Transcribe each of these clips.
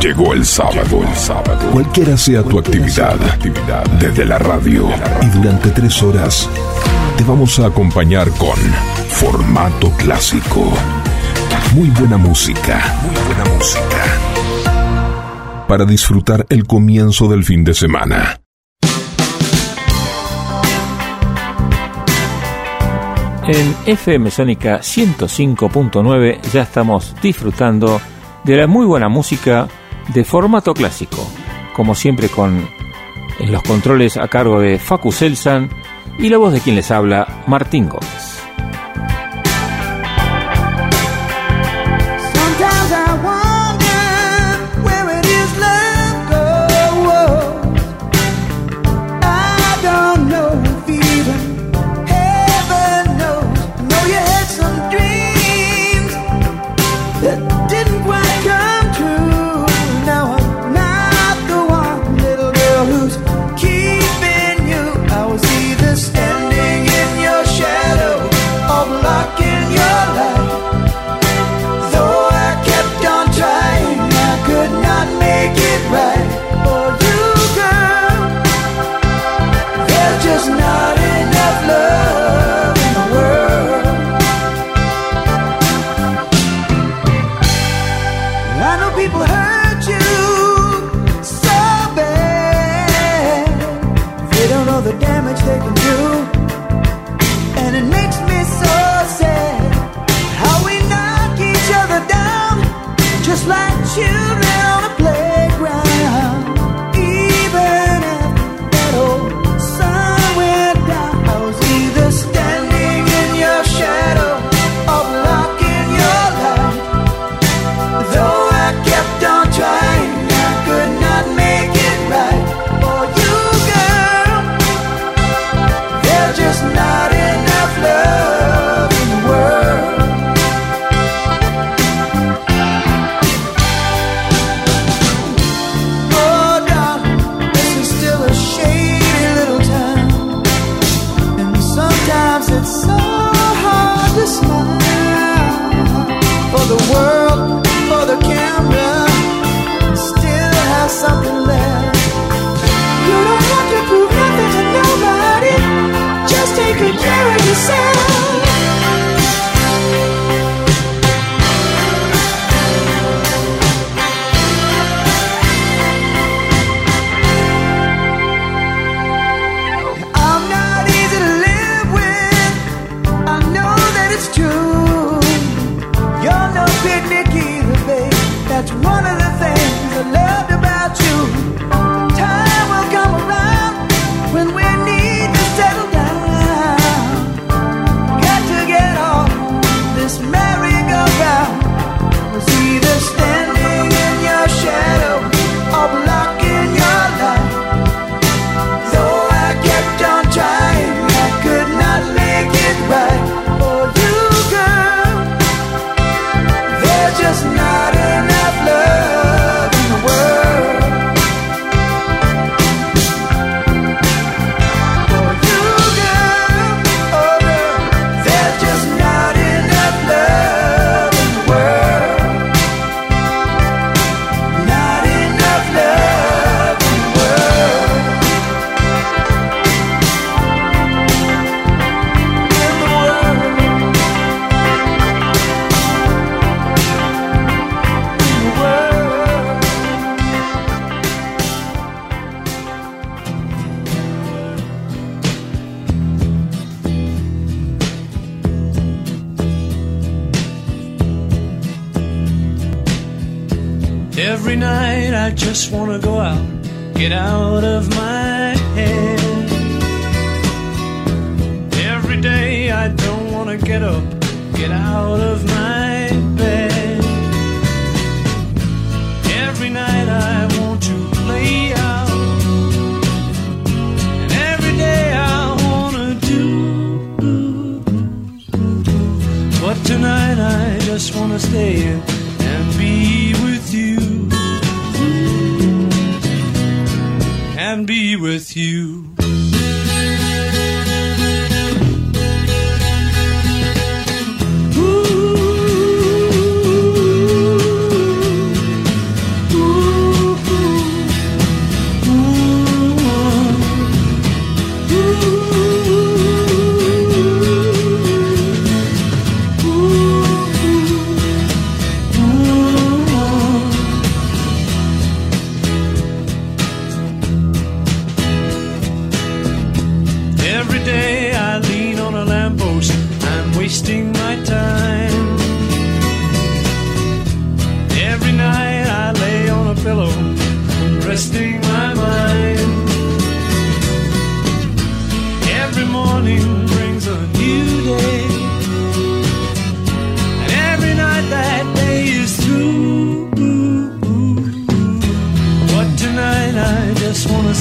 Llegó el sábado, el sábado. Cualquiera sea tu actividad, desde la radio y durante tres horas, te vamos a acompañar con formato clásico. Muy buena música, muy buena música. Para disfrutar el comienzo del fin de semana. En FM Sónica 105.9 ya estamos disfrutando de la muy buena música de formato clásico, como siempre con los controles a cargo de Facu Selsan y la voz de quien les habla, Martín Gómez.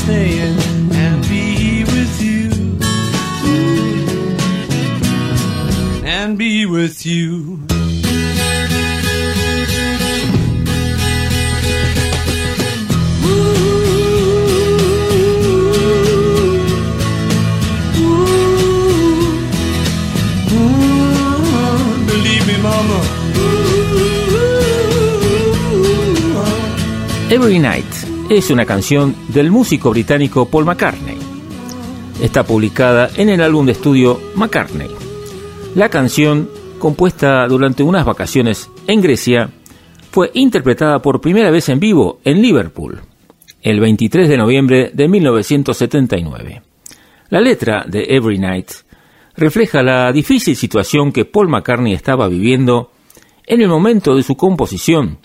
Staying and be with you. And be with you. Es una canción del músico británico Paul McCartney. Está publicada en el álbum de estudio McCartney. La canción, compuesta durante unas vacaciones en Grecia, fue interpretada por primera vez en vivo en Liverpool, el 23 de noviembre de 1979. La letra de Every Night refleja la difícil situación que Paul McCartney estaba viviendo en el momento de su composición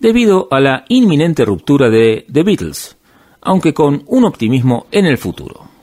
debido a la inminente ruptura de The Beatles, aunque con un optimismo en el futuro.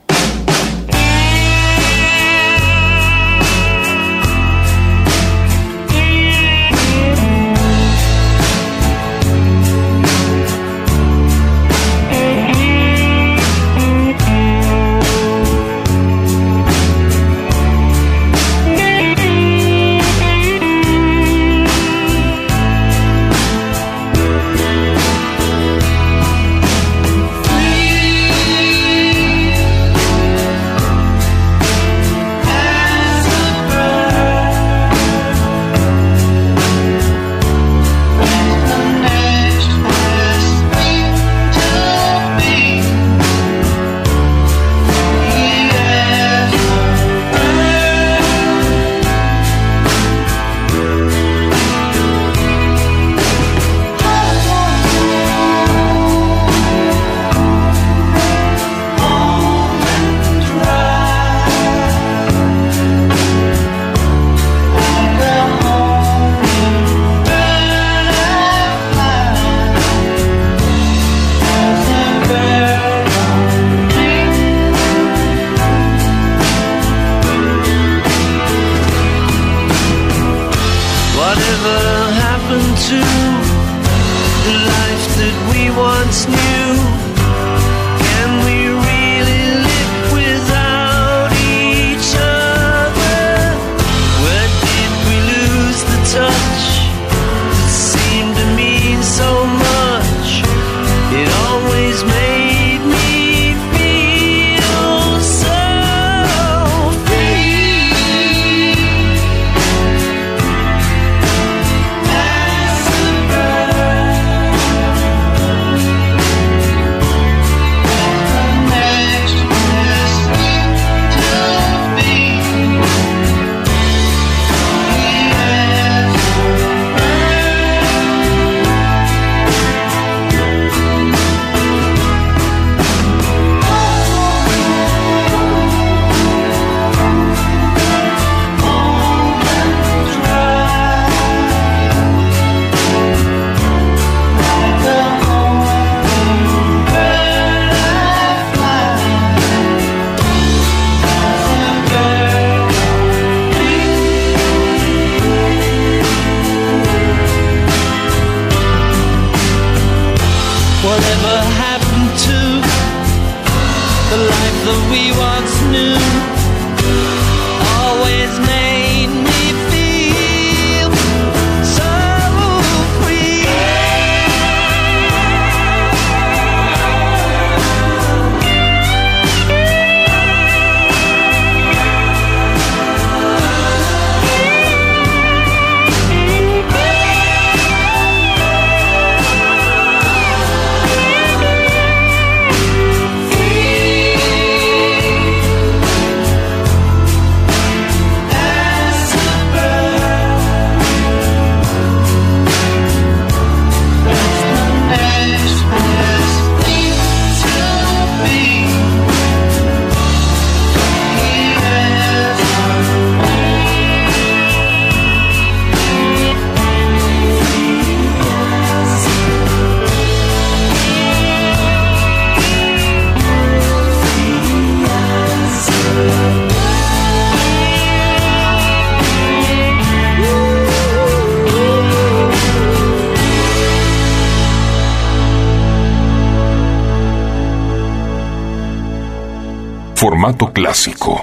Formato clásico.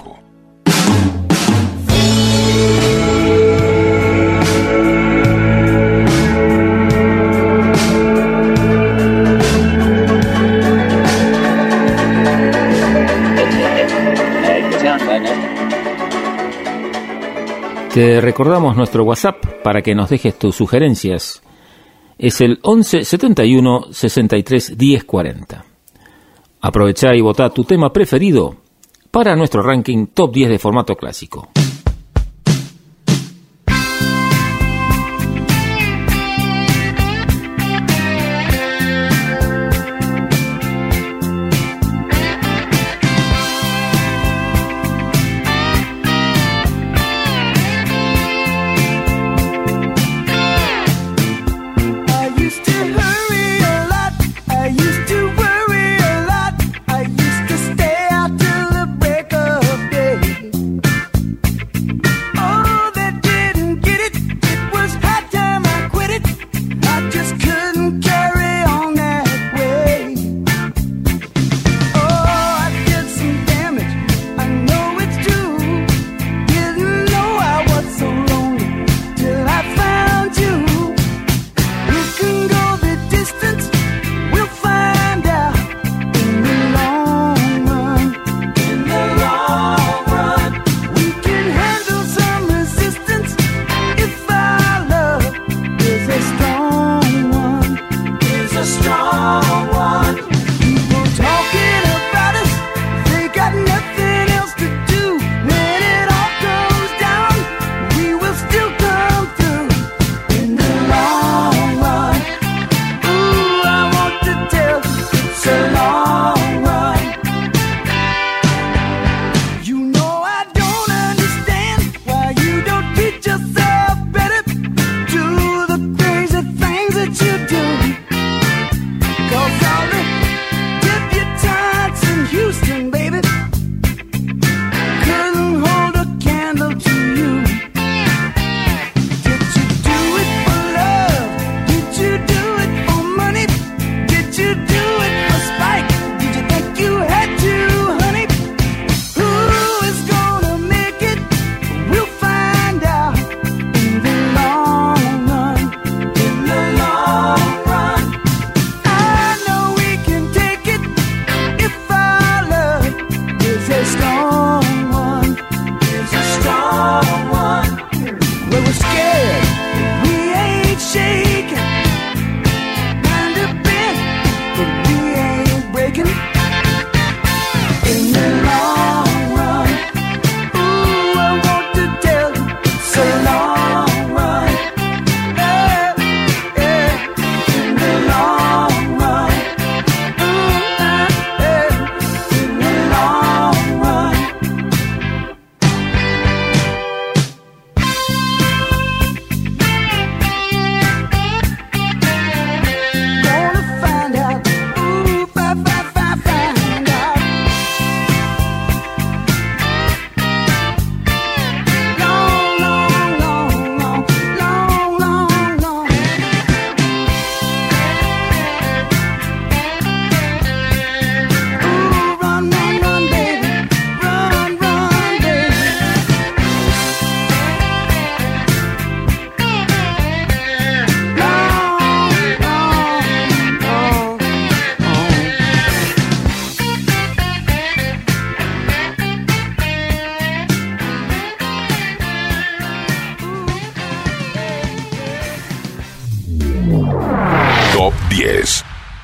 Te recordamos nuestro WhatsApp para que nos dejes tus sugerencias. Es el 11 71 63 10 40. Aprovecha y vota tu tema preferido para nuestro ranking top 10 de formato clásico.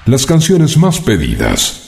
Las canciones más pedidas.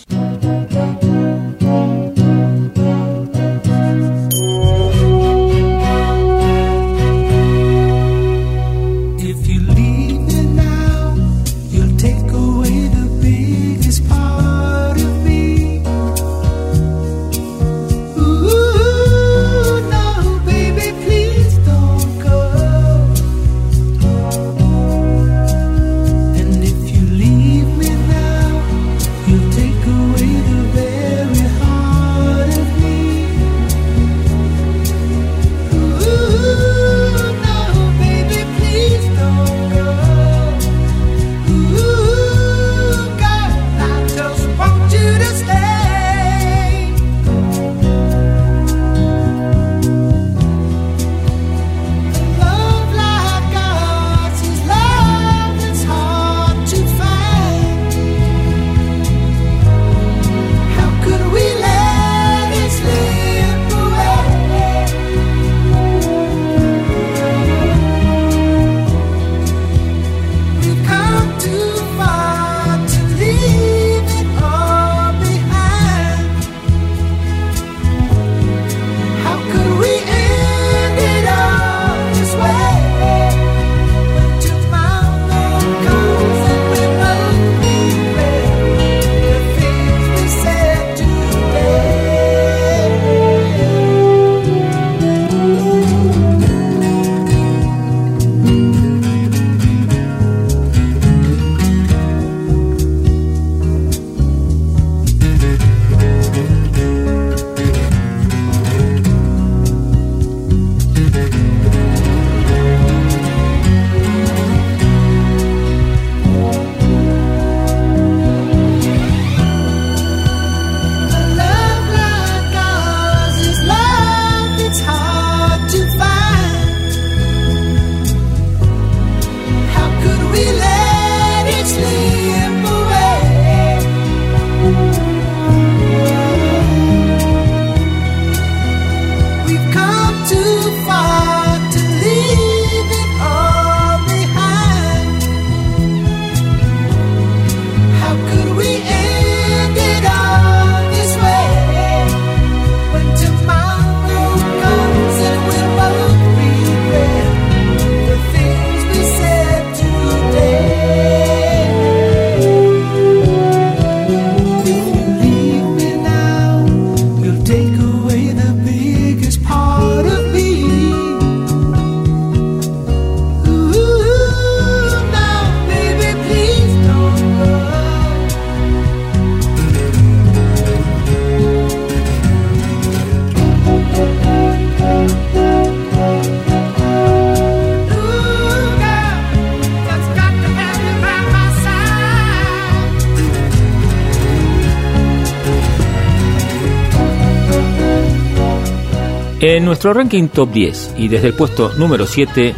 Nuestro ranking top 10 y desde el puesto número 7,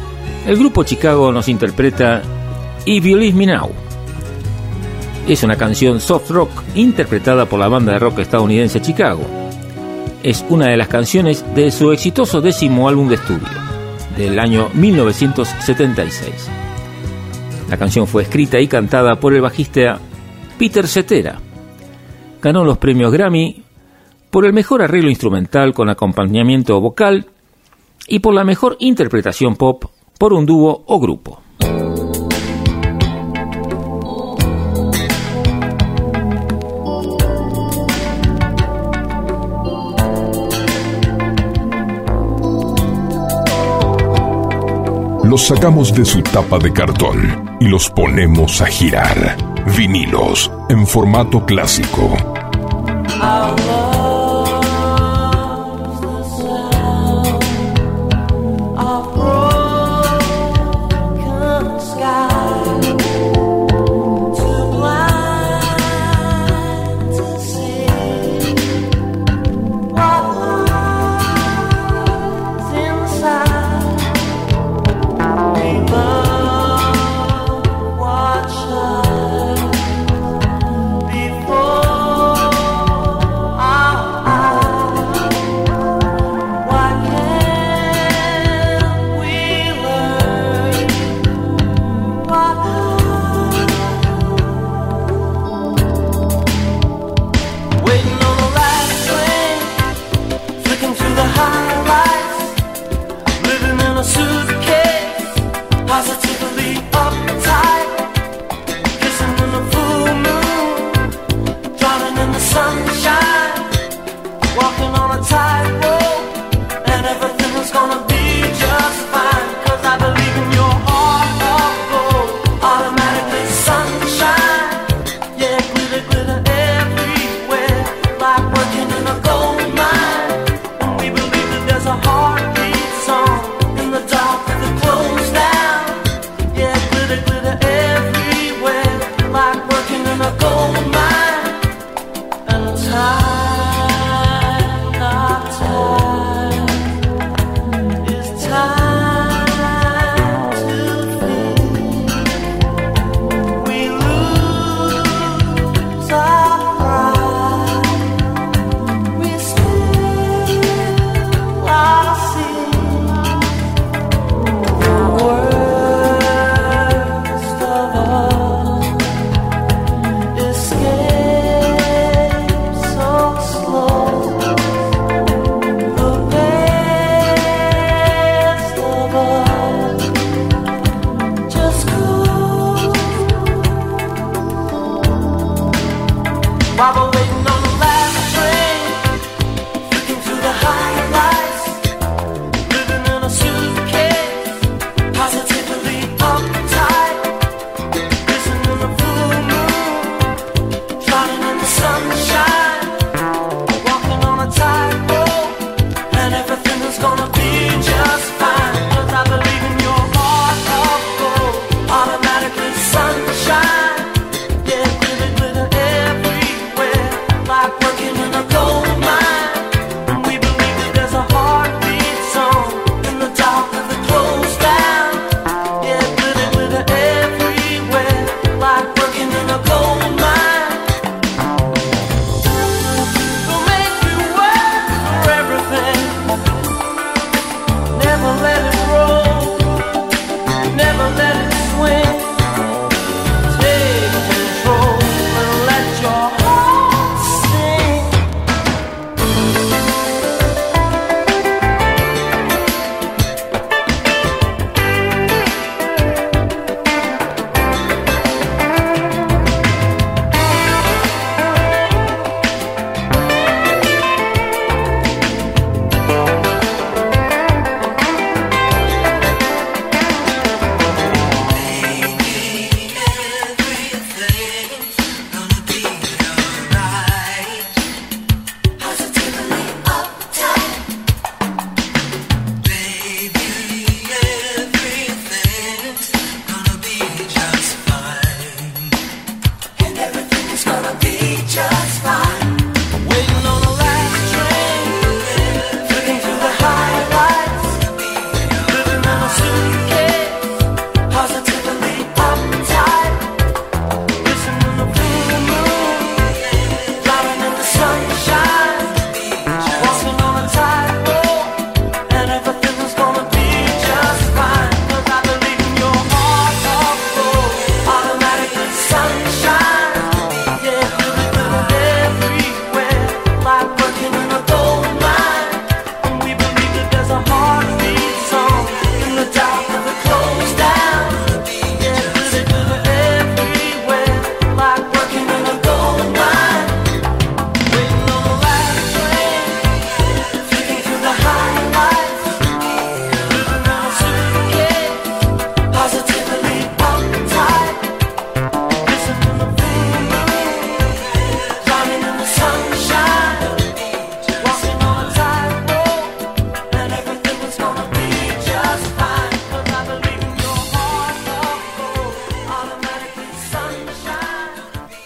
el grupo Chicago nos interpreta If You Leave Me Now. Es una canción soft rock interpretada por la banda de rock estadounidense Chicago. Es una de las canciones de su exitoso décimo álbum de estudio, del año 1976. La canción fue escrita y cantada por el bajista Peter Cetera. Ganó los premios Grammy por el mejor arreglo instrumental con acompañamiento vocal y por la mejor interpretación pop por un dúo o grupo. Los sacamos de su tapa de cartón y los ponemos a girar. Vinilos en formato clásico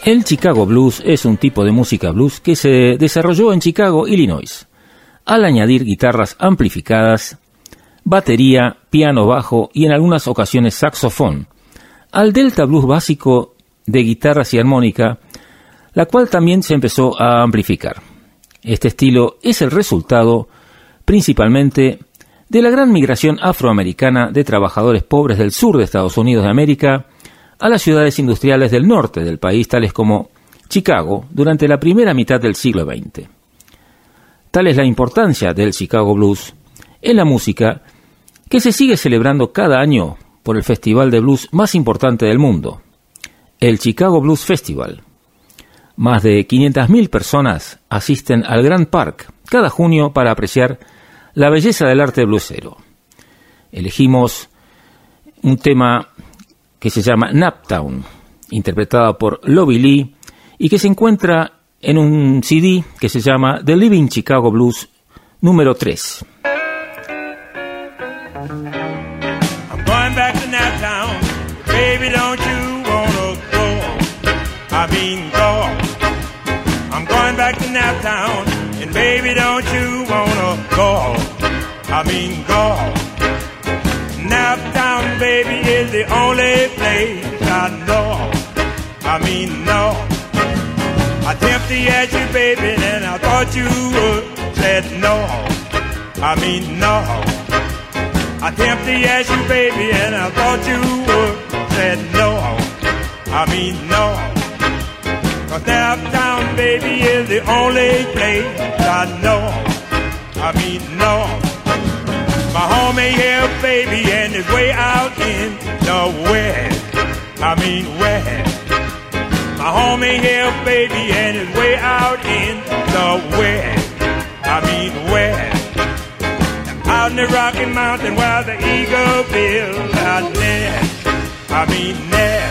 El Chicago Blues es un tipo de música blues que se desarrolló en Chicago, Illinois, al añadir guitarras amplificadas, batería, piano bajo y en algunas ocasiones saxofón, al Delta Blues básico de guitarras y armónica, la cual también se empezó a amplificar. Este estilo es el resultado principalmente de la gran migración afroamericana de trabajadores pobres del sur de Estados Unidos de América a las ciudades industriales del norte del país, tales como Chicago, durante la primera mitad del siglo XX. Tal es la importancia del Chicago Blues en la música que se sigue celebrando cada año por el festival de blues más importante del mundo, el Chicago Blues Festival. Más de 500.000 personas asisten al Grand Park cada junio para apreciar la belleza del arte bluesero. Elegimos un tema que se llama Naptown, interpretada por Lobby Lee y que se encuentra en un CD que se llama The Living Chicago Blues número 3. I'm going back to Naptown, baby, don't you wanna go? I mean, go. I'm going back to Naptown, and baby, don't you wanna go? I mean, go. Baby, is the only place I know. I mean, no. I tempted ask you, baby, and I thought you would. Said no. I mean, no. I tempted ask you, baby, and I thought you would. Said no. I mean, no. Cause Naptown, baby, is the only place I know. I mean, no. My homie here, baby, and is way out in the west. I mean west. My homie here, baby, and is way out in the west. I mean west. Out in the Rocky Mountain where the eagle builds a nest. I mean nest.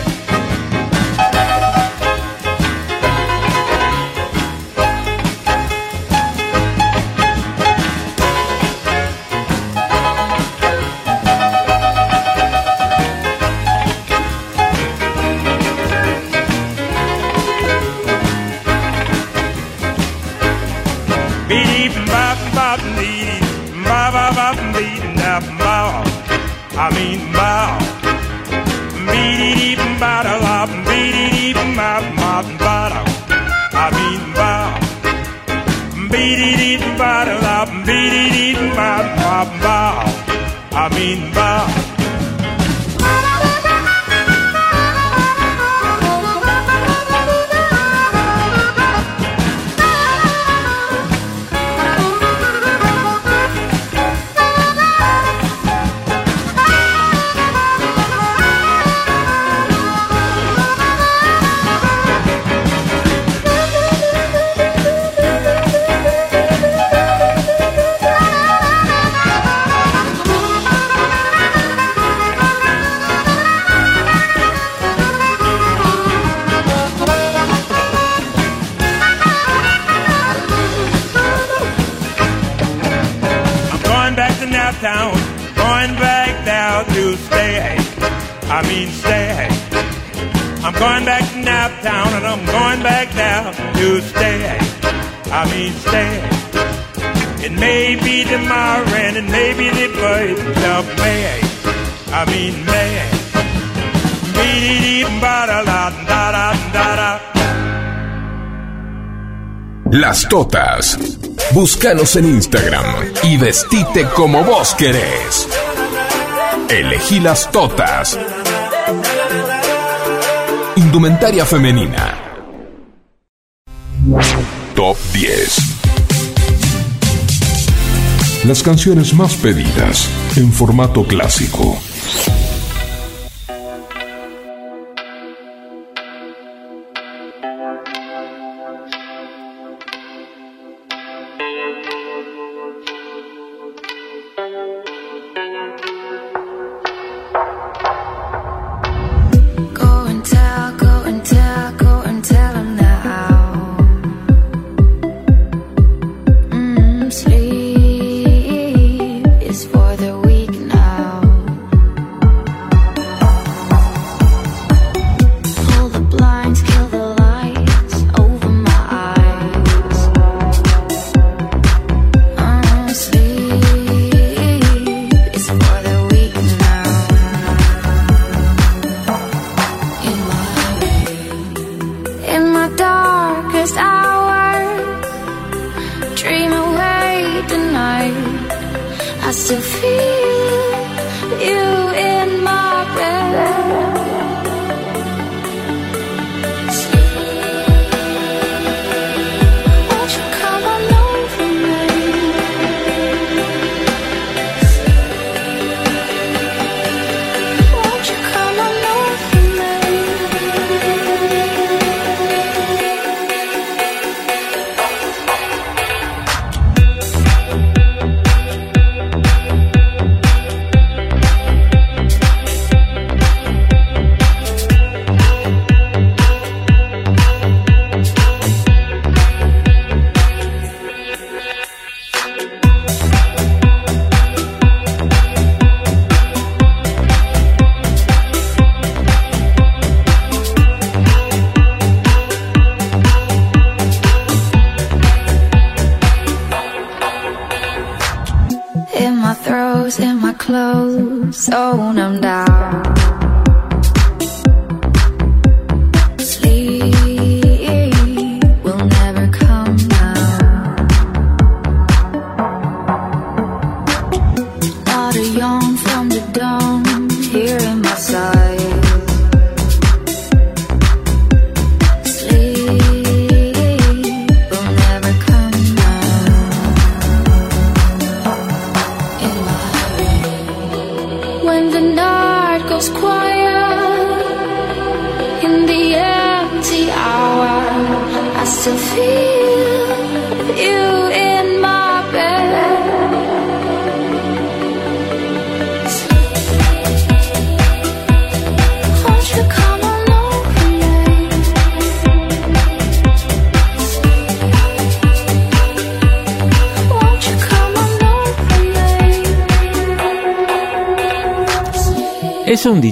Búscanos en Instagram y vestite como vos querés. Elegí las Totas Indumentaria femenina. Top 10. Las canciones más pedidas en formato clásico.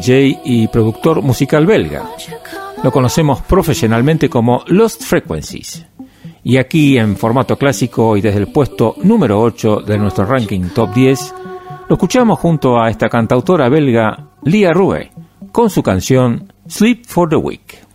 Y productor musical belga. Lo conocemos profesionalmente como Lost Frequencies. Y aquí, en formato clásico y desde el puesto número 8 de nuestro ranking top 10, lo escuchamos junto a esta cantautora belga Lia Rue con su canción Sleep for the Week.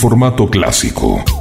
Formato clásico.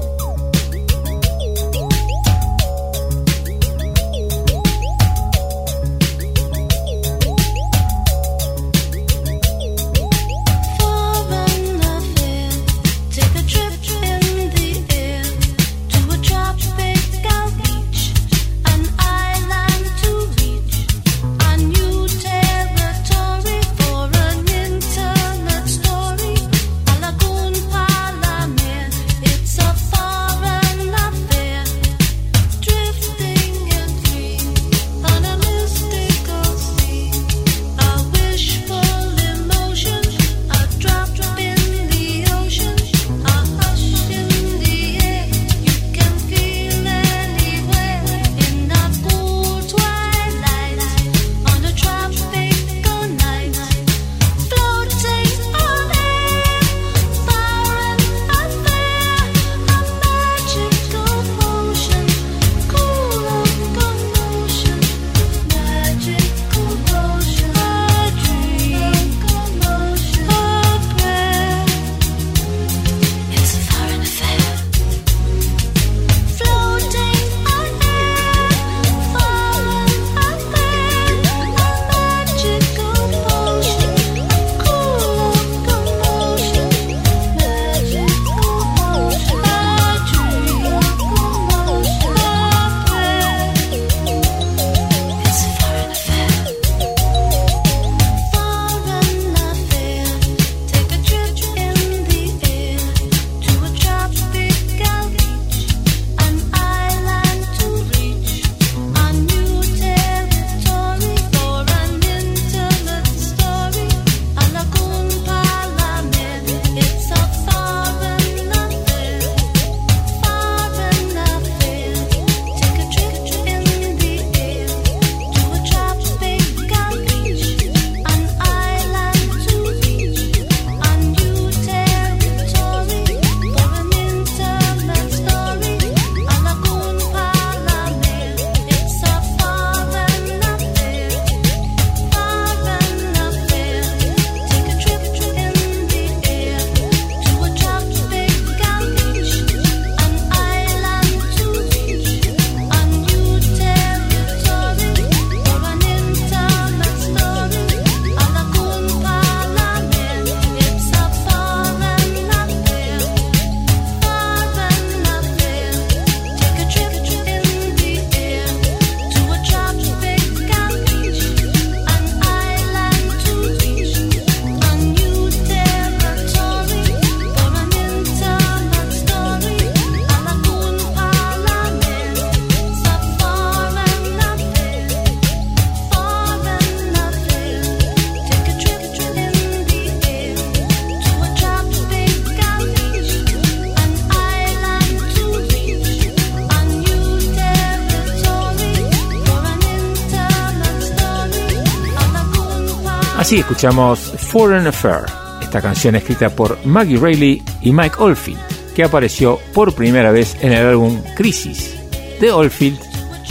Así escuchamos Foreign Affair, esta canción escrita por Maggie Reilly y Mike Oldfield, que apareció por primera vez en el álbum Crisis de Oldfield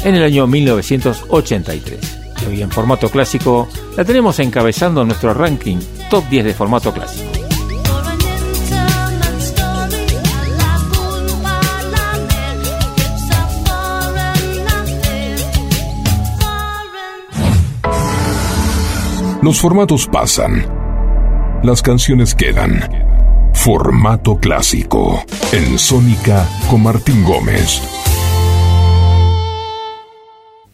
en el año 1983. Y hoy en formato clásico la tenemos encabezando nuestro ranking top 10 de formato clásico. Los formatos pasan. Las canciones quedan. Formato clásico. En Sónica con Martín Gómez.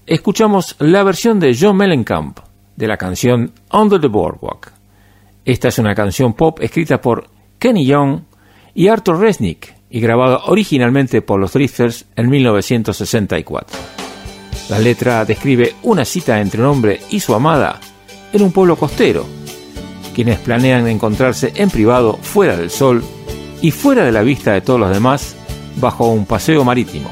Escuchamos la versión de John Mellencamp de la canción Under the Boardwalk. Esta es una canción pop escrita por Kenny Young y Arthur Resnick y grabada originalmente por los Drifters en 1964. La letra describe una cita entre un hombre y su amada en un pueblo costero, quienes planean encontrarse en privado fuera del sol y fuera de la vista de todos los demás bajo un paseo marítimo.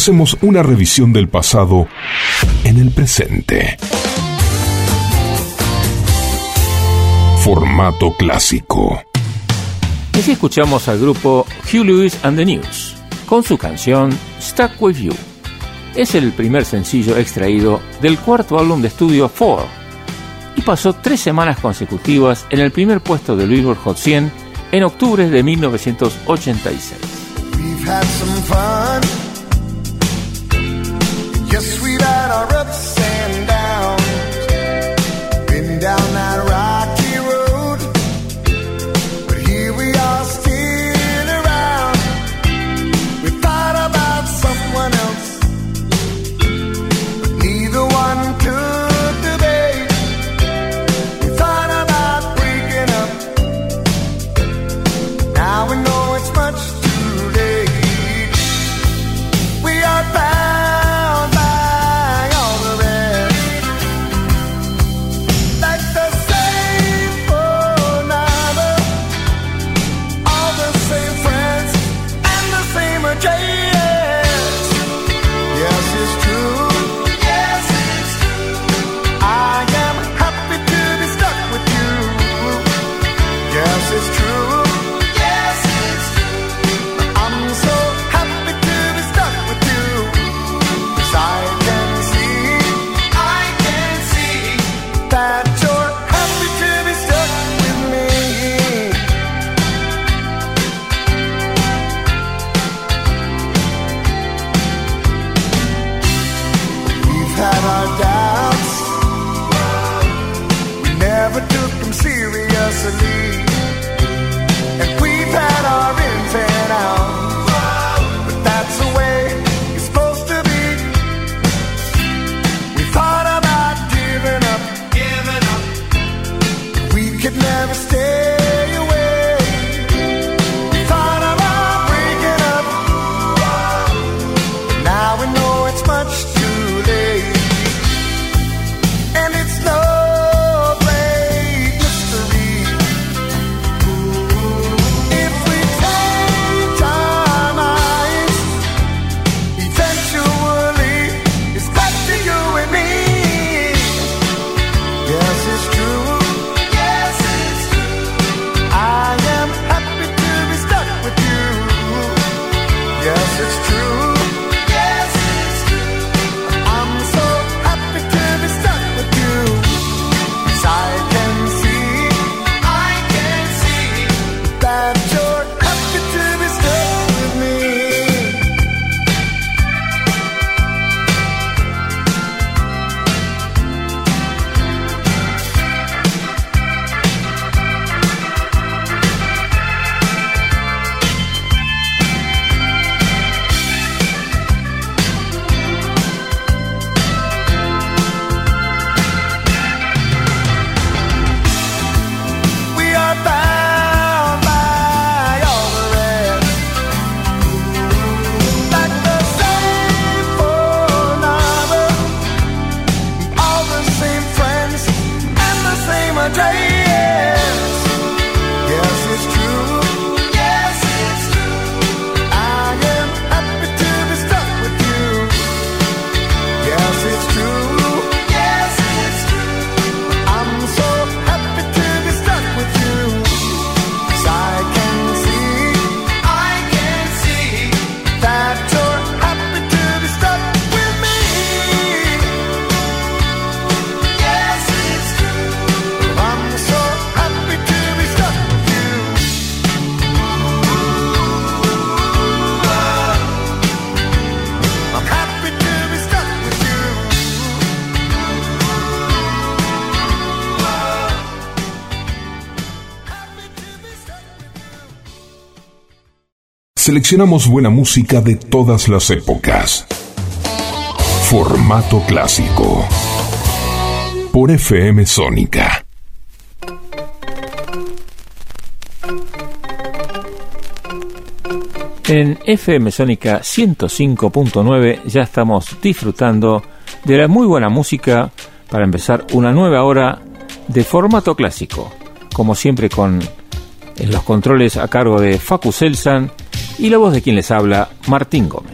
hacemos una revisión del pasado en el presente. Formato clásico. Y si escuchamos al grupo Hugh Lewis and the News con su canción Stuck With You. Es el primer sencillo extraído del cuarto álbum de estudio Four y pasó tres semanas consecutivas en el primer puesto del Billboard Hot 100 en octubre de 1986. Seleccionamos buena música de todas las épocas. Formato clásico. Por FM Sónica. En FM Sónica 105.9 ya estamos disfrutando de la muy buena música para empezar una nueva hora de formato clásico. Como siempre con los controles a cargo de Facu Selsan y la voz de quien les habla, Martín Gómez.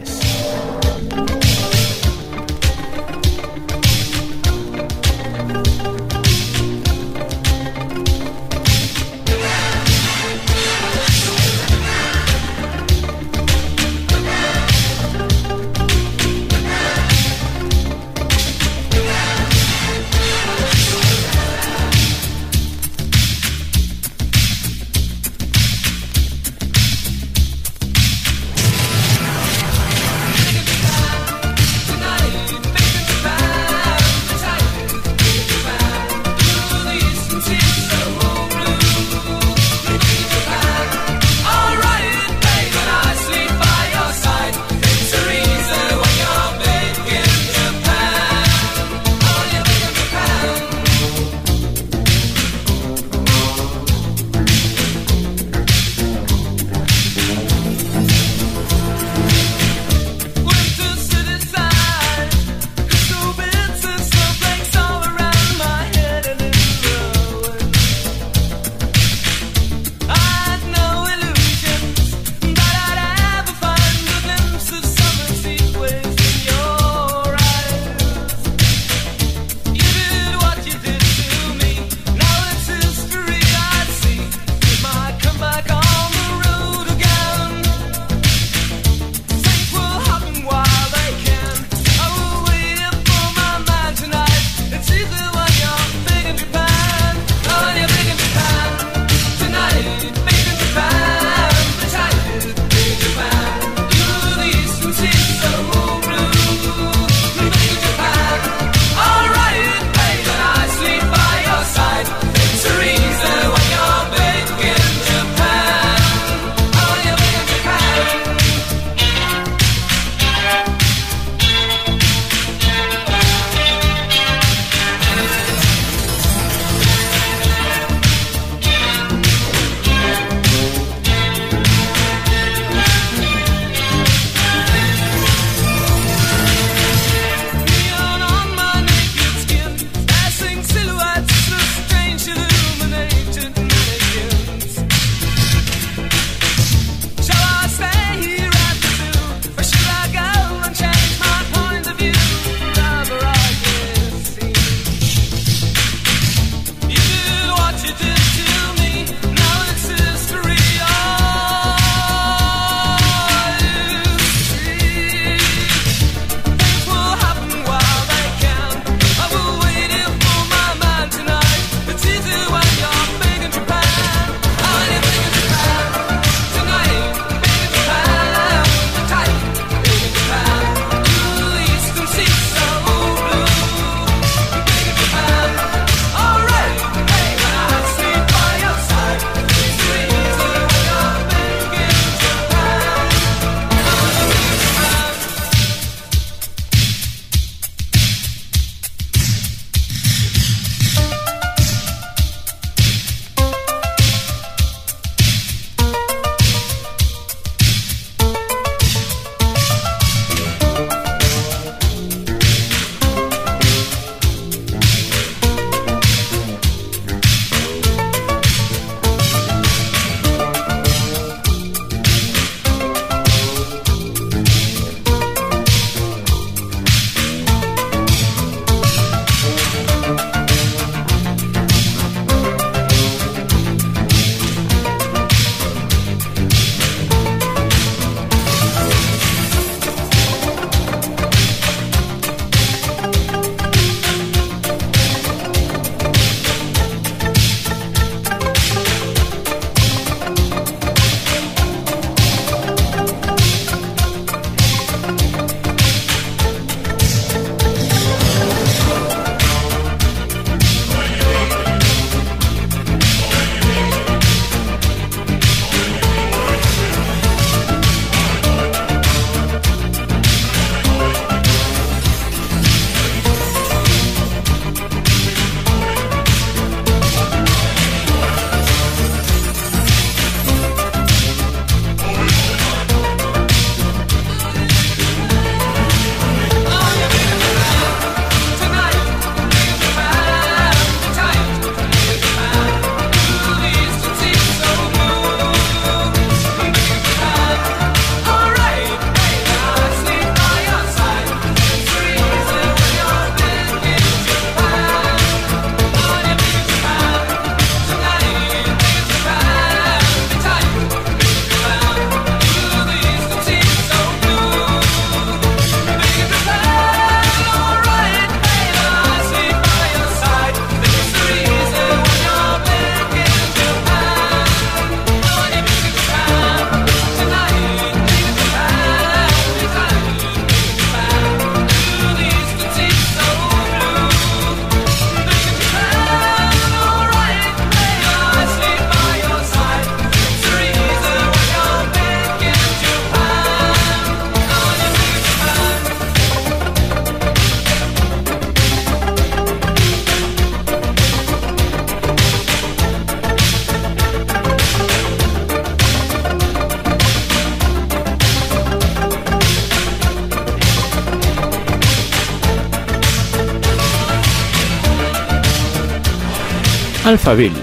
Alphaville,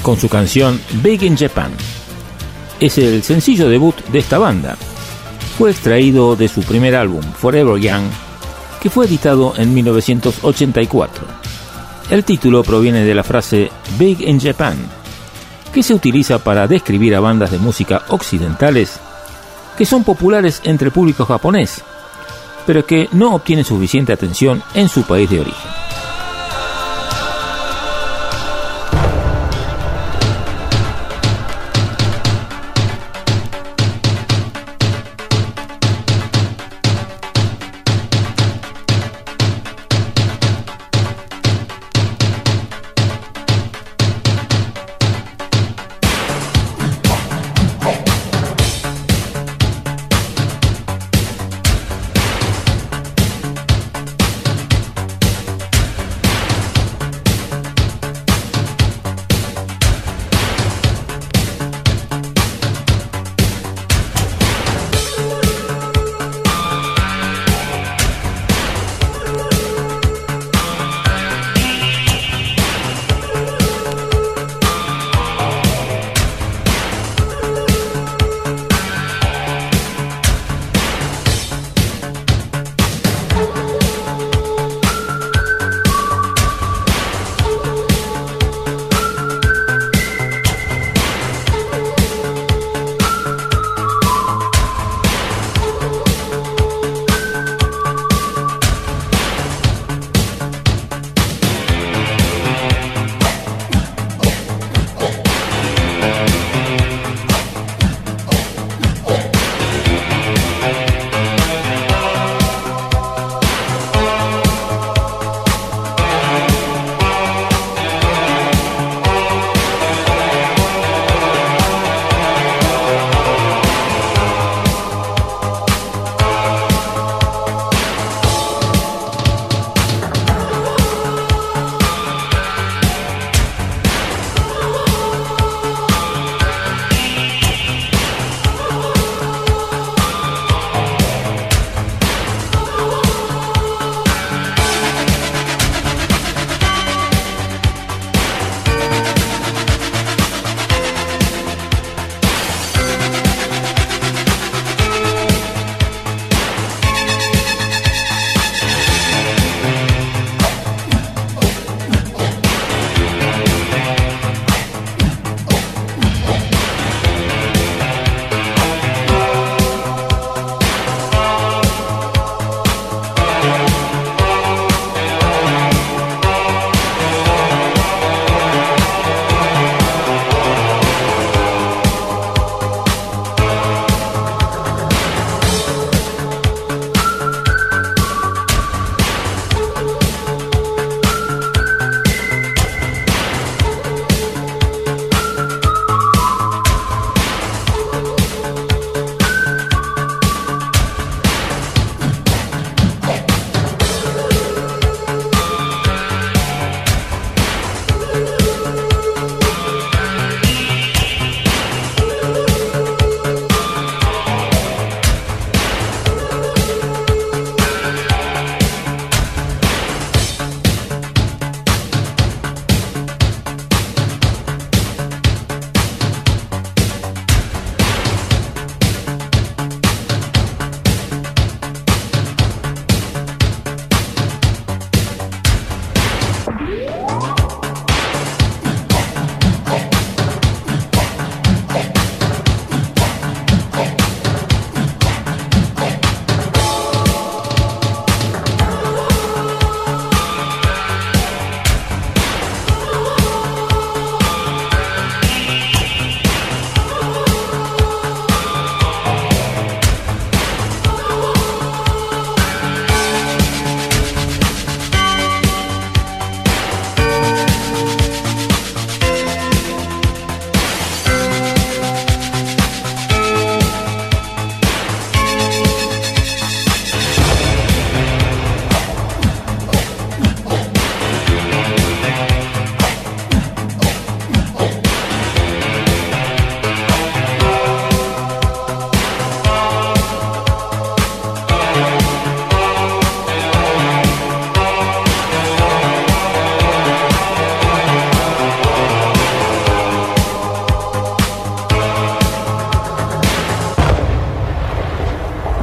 con su canción Big in Japan. Es el sencillo debut de esta banda. Fue extraído de su primer álbum, Forever Young, que fue editado en 1984. El título proviene de la frase Big in Japan, que se utiliza para describir a bandas de música occidentales que son populares entre el público japonés, pero que no obtienen suficiente atención en su país de origen.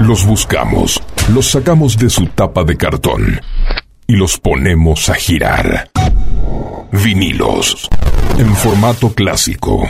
Los buscamos, los sacamos de su tapa de cartón y los ponemos a girar. Vinilos, en formato clásico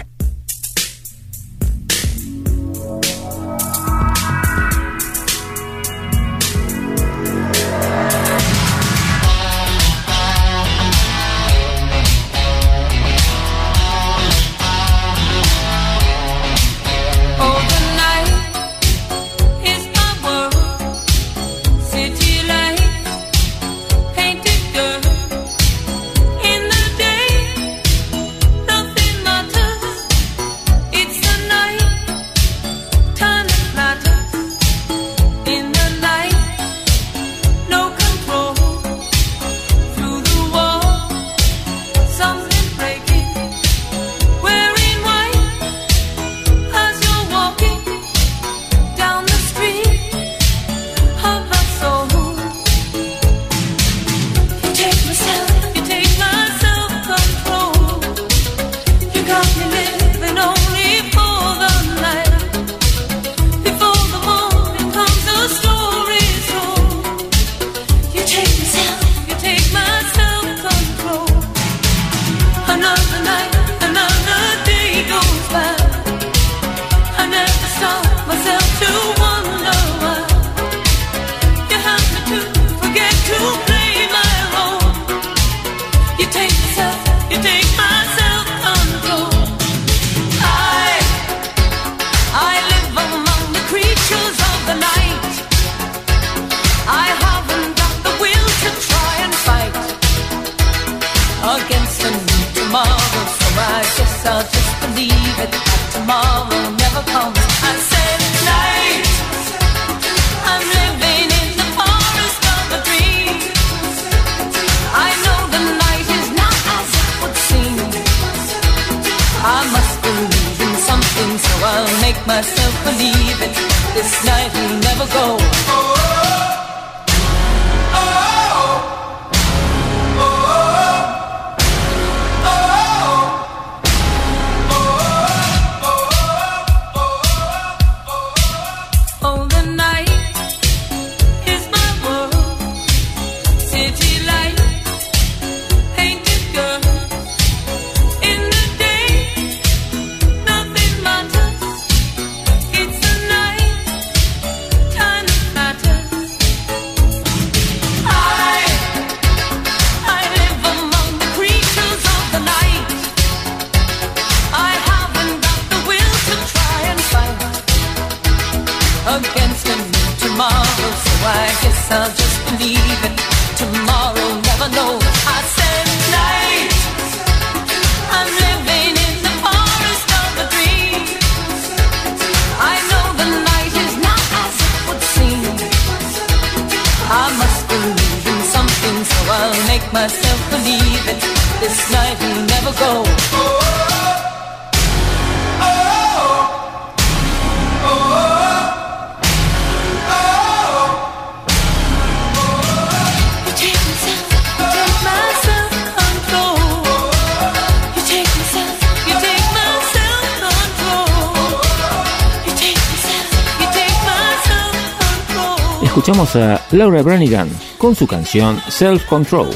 Laura Branigan con su canción Self Control.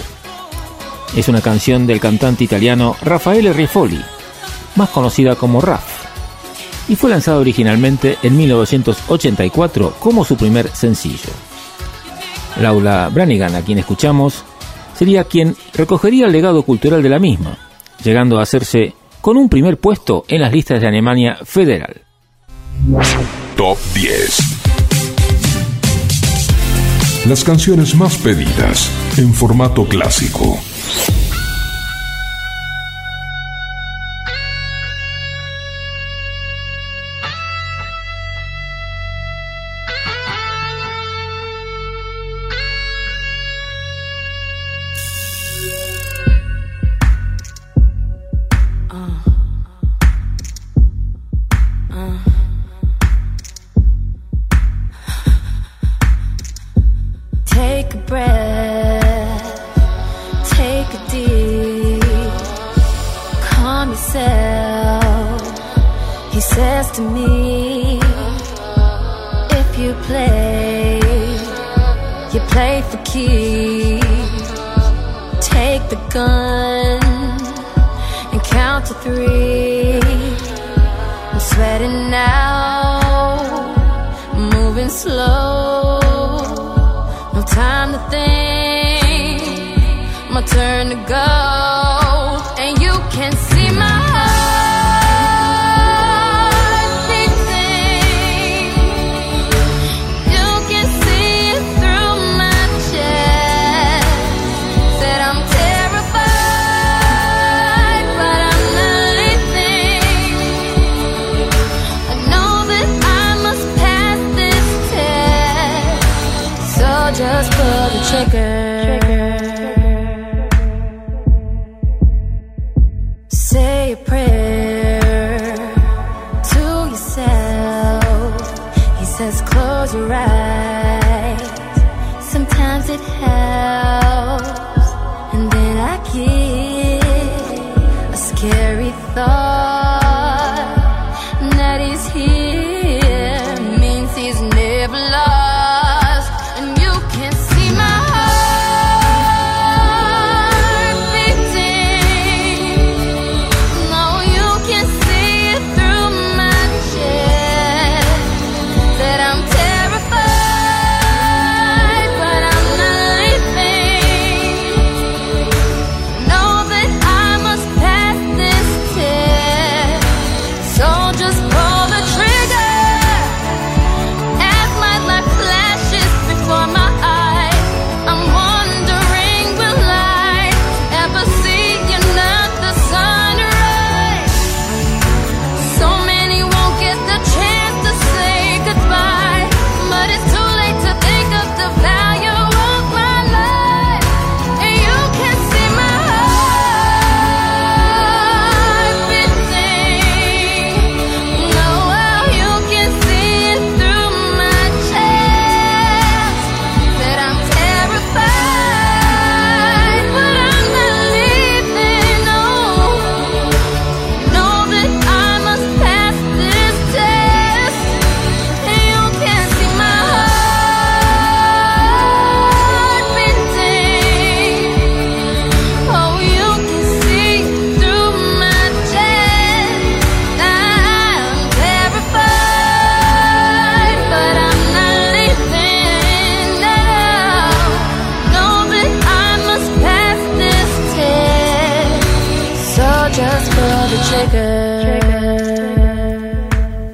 Es una canción del cantante italiano Raffaele Rifoli, más conocida como Raff, y fue lanzada originalmente en 1984 como su primer sencillo. Laura Branigan, a quien escuchamos, sería quien recogería el legado cultural de la misma, llegando a hacerse con un primer puesto en las listas de Alemania Federal. Top 10 las canciones más pedidas en formato clásico.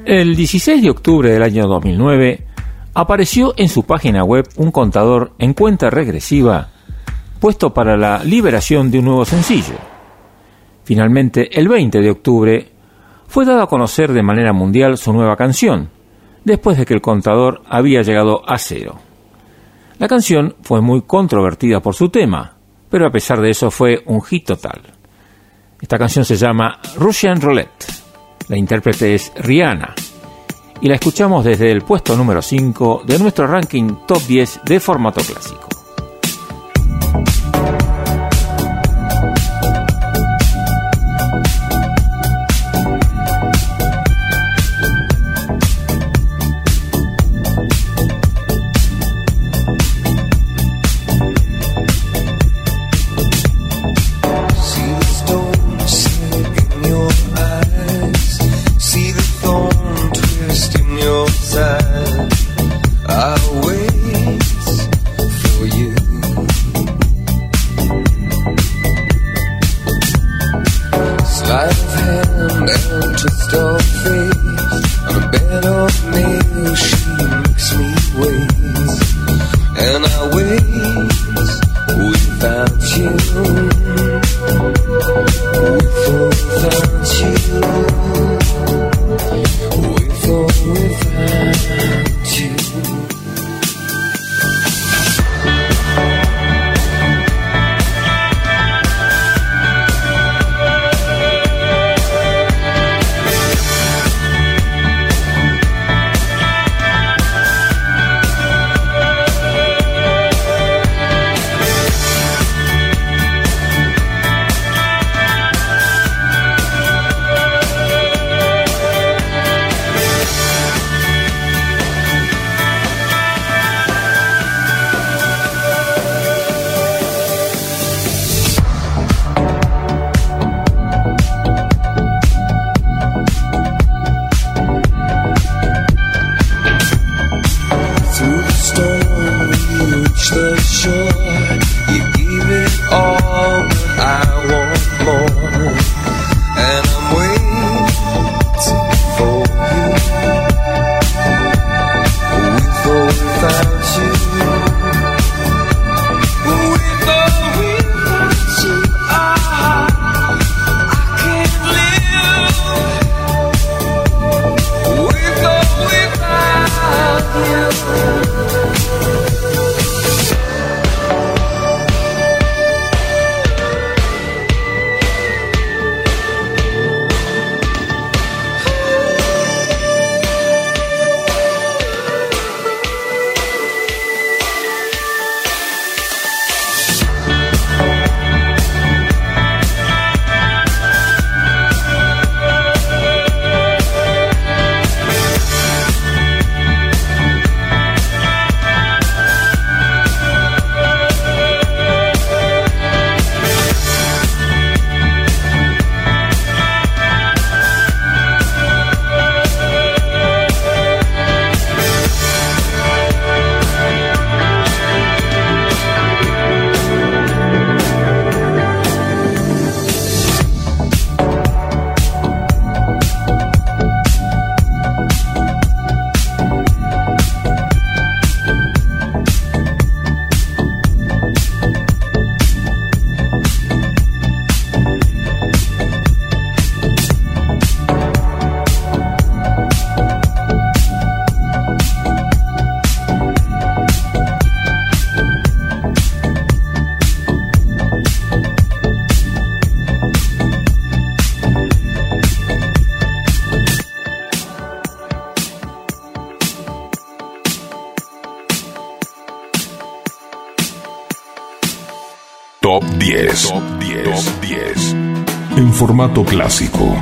El 16 de octubre del año 2009 apareció en su página web un contador en cuenta regresiva puesto para la liberación de un nuevo sencillo. Finalmente, el 20 de octubre fue dado a conocer de manera mundial su nueva canción, después de que el contador había llegado a cero. La canción fue muy controvertida por su tema, pero a pesar de eso fue un hit total. Esta canción se llama Russian Roulette. La intérprete es Rihanna. Y la escuchamos desde el puesto número 5 de nuestro ranking top 10 de formato clásico. Formato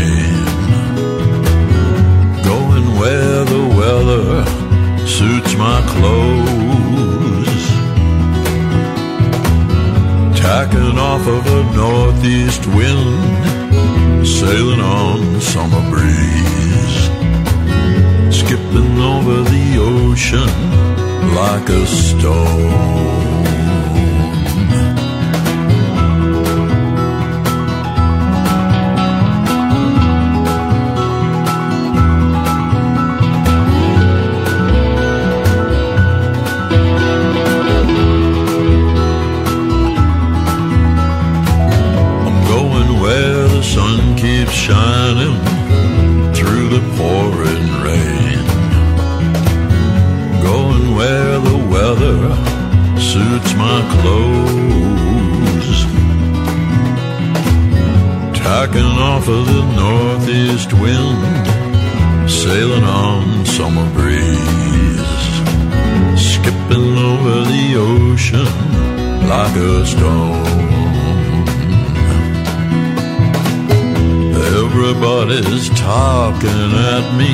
pouring. Going where the weather suits my clothes. Tacking off of a northeast wind, sailing on summer breeze. Skipping over the ocean like a stone. The northeast wind, sailing on summer breeze. Skipping over the ocean like a stone. Everybody's talking at me.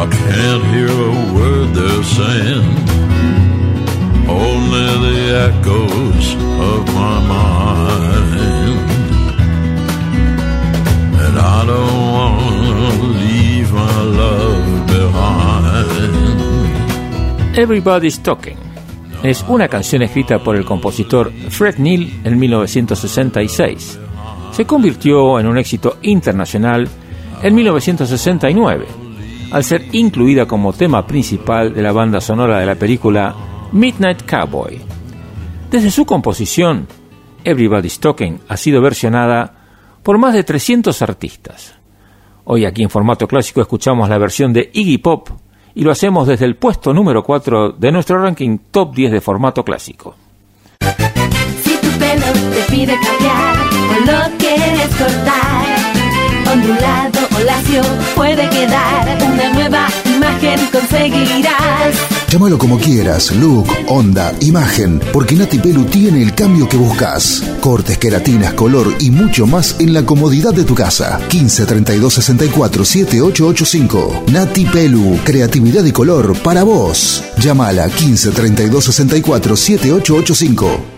I can't hear a word they're saying. Only the echoes of my mind. Everybody's Talking es una canción escrita por el compositor Fred Neil en 1966. Se convirtió en un éxito internacional en 1969, al ser incluida como tema principal de la banda sonora de la película Midnight Cowboy. Desde su composición, Everybody's Talking ha sido versionada por más de 300 artistas. Hoy aquí en formato clásico escuchamos la versión de Iggy Pop y lo hacemos desde el puesto número 4 de nuestro ranking top 10 de formato clásico. Si tu pelo te pide cambiar o lo quieres cortar, ondulado o lacio puede quedar una nueva imagen conseguirás. Llámalo como quieras, look, onda, imagen, porque Nati Pelu tiene el cambio que buscas. Cortes, queratinas, color y mucho más en la comodidad de tu casa. 15 32 64 7885. Nati Pelu, creatividad y color para vos. Llámala 15 32 64 7885.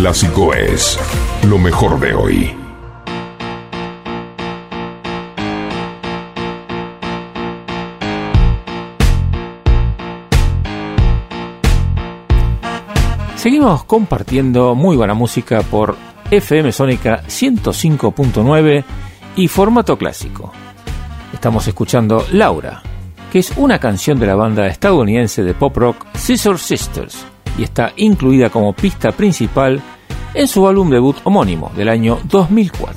clásico es lo mejor de hoy. Seguimos compartiendo muy buena música por FM Sónica 105.9 y formato clásico. Estamos escuchando Laura, que es una canción de la banda estadounidense de pop rock Scissor Sisters, y está incluida como pista principal en su álbum debut homónimo del año 2004.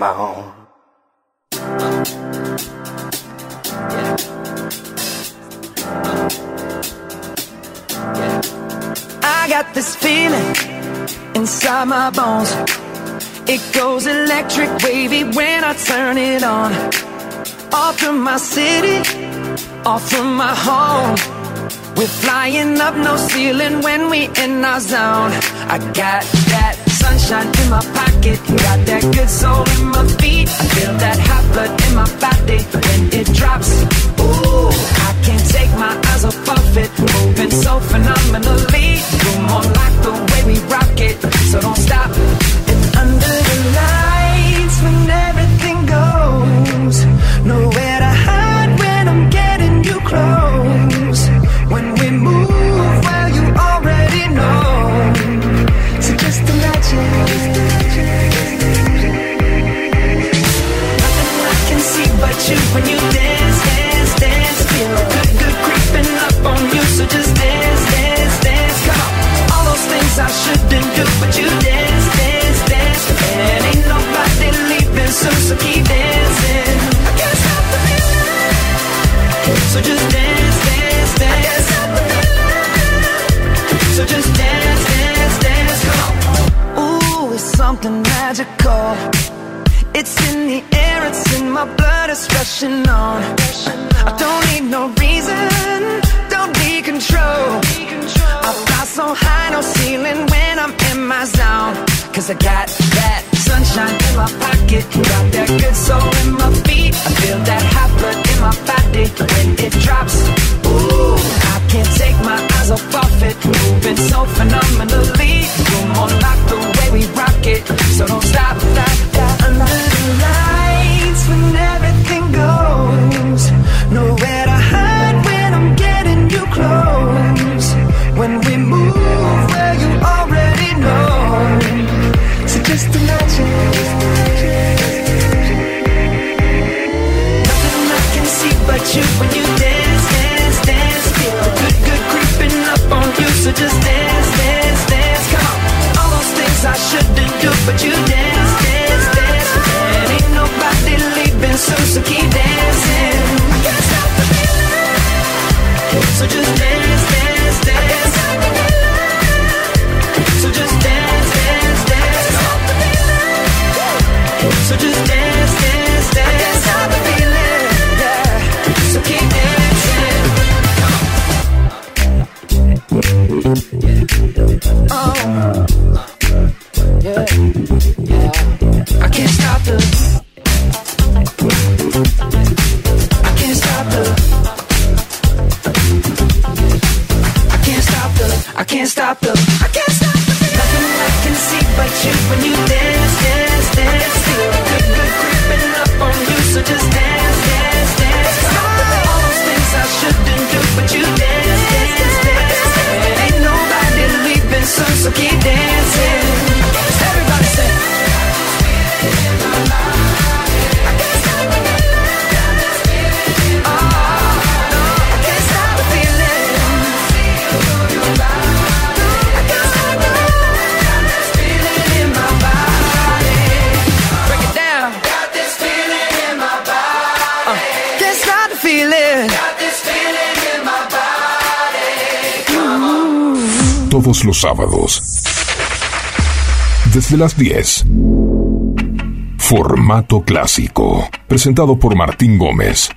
My own. I got this feeling inside my bones. It goes electric wavy when I turn it on. Off from my city, off from my home. We're flying up no ceiling when we in our zone. I got that sunshine in my pocket, got that good soul in my feet. I feel that hot blood in my body when it drops. Ooh, I can't take my eyes off of it, moving so phenomenally. You're more like the way we rock it, so don't stop. And under the lights, when everything goes, nowhere to hide when I'm getting you close. I shouldn't do, but you dance, dance, dance. And ain't nobody leaving so keep dancing. I can't stop the feeling. So just dance, dance, dance. So just dance, dance, dance. Ooh, it's something magical. It's in the air, it's in my blood, it's rushing on. I don't need no reason, don't be control. I fly so high, no ceiling when I'm in my zone. Cause I got that sunshine in my pocket, got that good soul in my feet. I feel that hot blood in my body when it drops. Ooh, I can't take my eyes off of it, moving so phenomenally. You're more like the way we rock it, so don't stop, stop, you when you dance, dance, dance. The good, good creeping up on you, so just dance, dance, dance. Come all those things I shouldn't do, but you dance, dance, dance. And ain't nobody leaving so keep dancing. I can't stop the feeling, so just dance, dance, dance. Sábados. Desde las 10. Formato clásico. Presentado por Martín Gómez.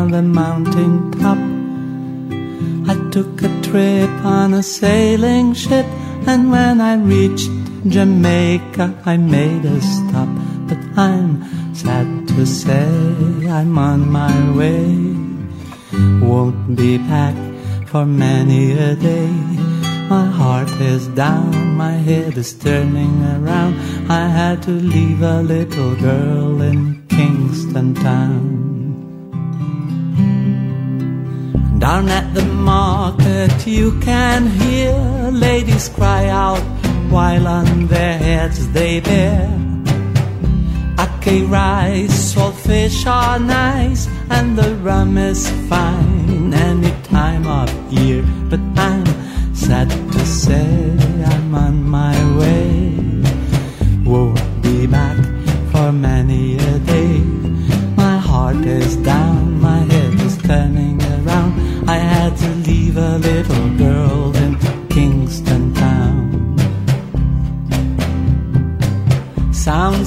On the mountain top. I took a trip on a sailing ship, and when I reached Jamaica, I made a stop. But I'm sad to say I'm on my way. Won't be back for many a day. My heart is down, my head is turning around. I had to leave a little girl in bear Ake rice, salt fish are nice and the rum is fine any time of year. But I'm sad to say I'm on my way. Won't be back for many a day. My heart is down my head is turning around. I had to leave a little girl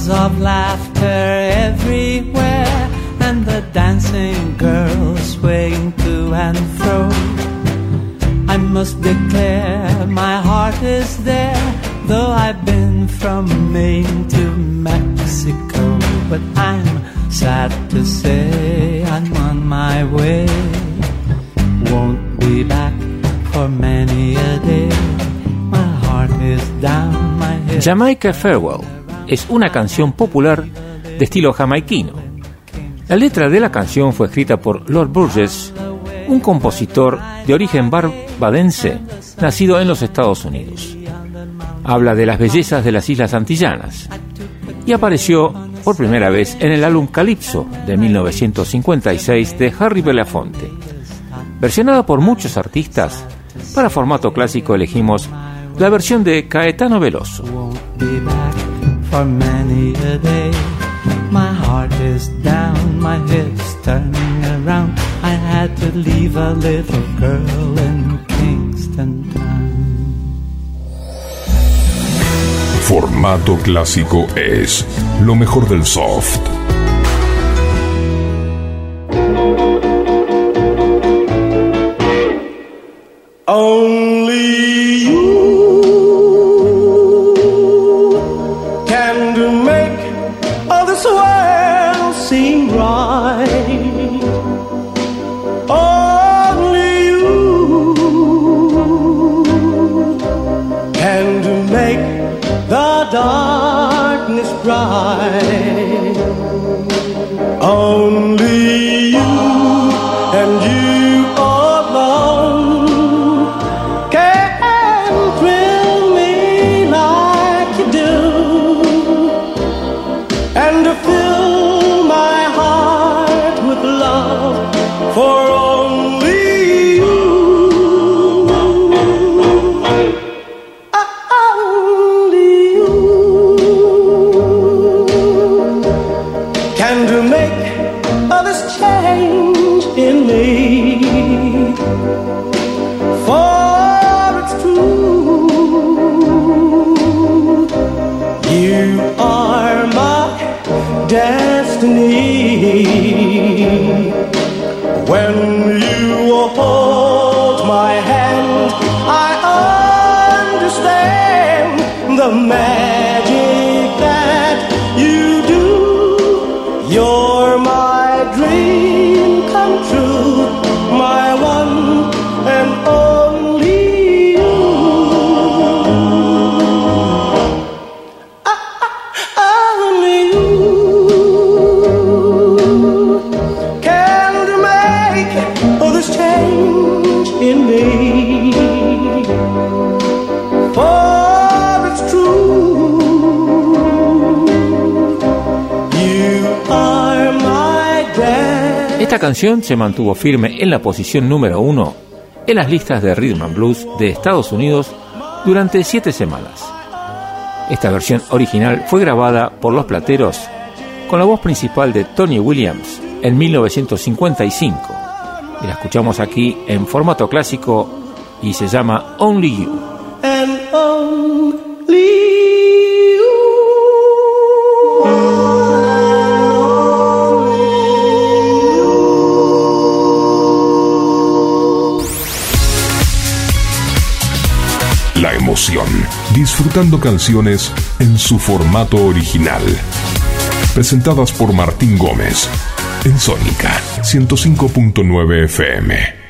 Sounds of laughter everywhere, and the dancing girls swaying to and fro. I must declare my heart is there, though I've been from Maine to Mexico. But I'm sad to say I'm on my way won't be back for many a day. My heart is down, my head. Jamaica Farewell es una canción popular de estilo jamaiquino. La letra de la canción fue escrita por Lord Burgess, un compositor de origen barbadense nacido en los Estados Unidos. Habla de las bellezas de las Islas Antillanas y apareció por primera vez en el álbum Calypso de 1956 de Harry Belafonte. Versionada por muchos artistas, para formato clásico elegimos la versión de Caetano Veloso. For many a day. My heart is down, my head's turning around. I had to leave a little girl in Kingston Town. Formato clásico es lo mejor del soft. Only canción se mantuvo firme en la posición número uno en las listas de Rhythm and Blues de Estados Unidos durante siete semanas. Esta versión original fue grabada por los plateros con la voz principal de Tony Williams en 1955 y la escuchamos aquí en formato clásico y se llama Only You. and only disfrutando canciones en su formato original. Presentadas por Martín Gómez en Sónica 105.9 FM.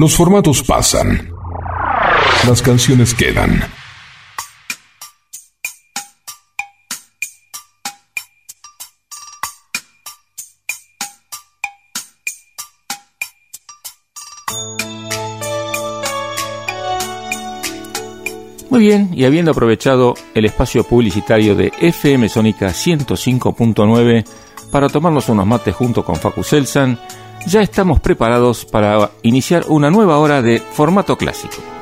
Los formatos pasan. Las canciones quedan. Muy bien, y habiendo aprovechado el espacio publicitario de FM Sónica 105.9 para tomarnos unos mates junto con Facu Selsan, ya estamos preparados para iniciar una nueva hora de formato clásico.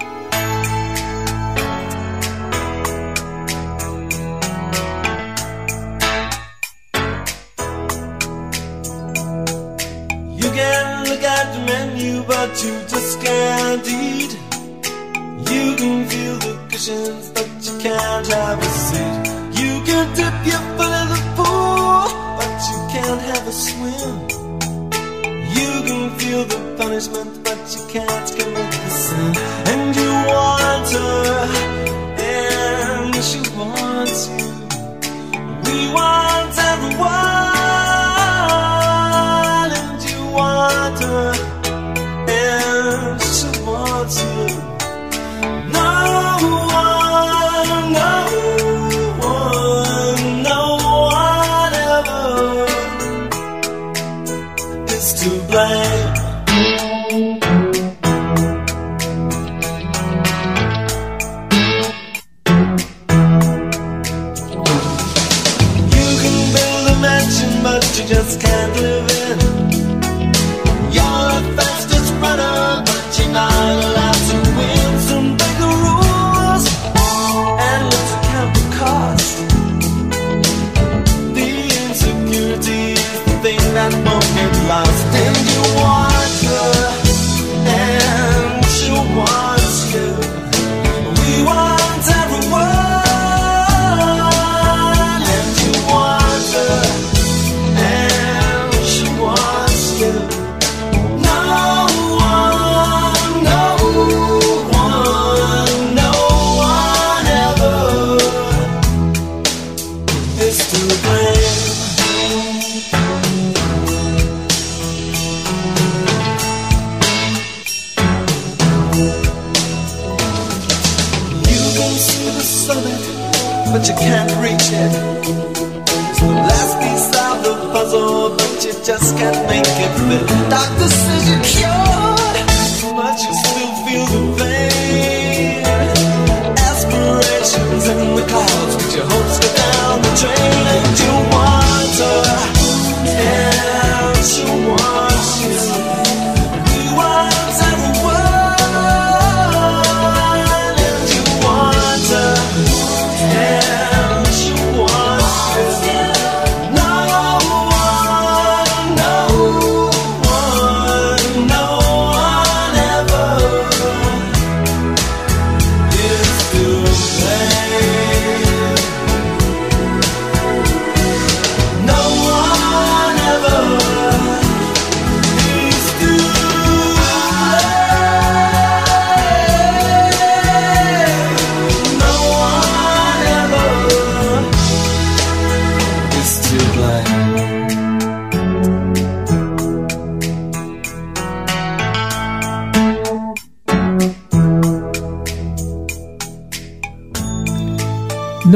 been. Doctor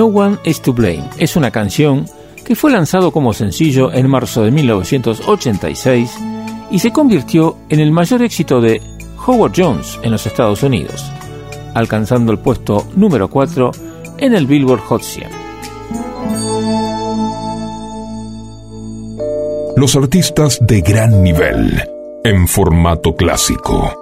No One Is to Blame es una canción que fue lanzado como sencillo en marzo de 1986 y se convirtió en el mayor éxito de Howard Jones en los Estados Unidos, alcanzando el puesto número 4 en el Billboard Hot 100. Los artistas de gran nivel, en formato clásico.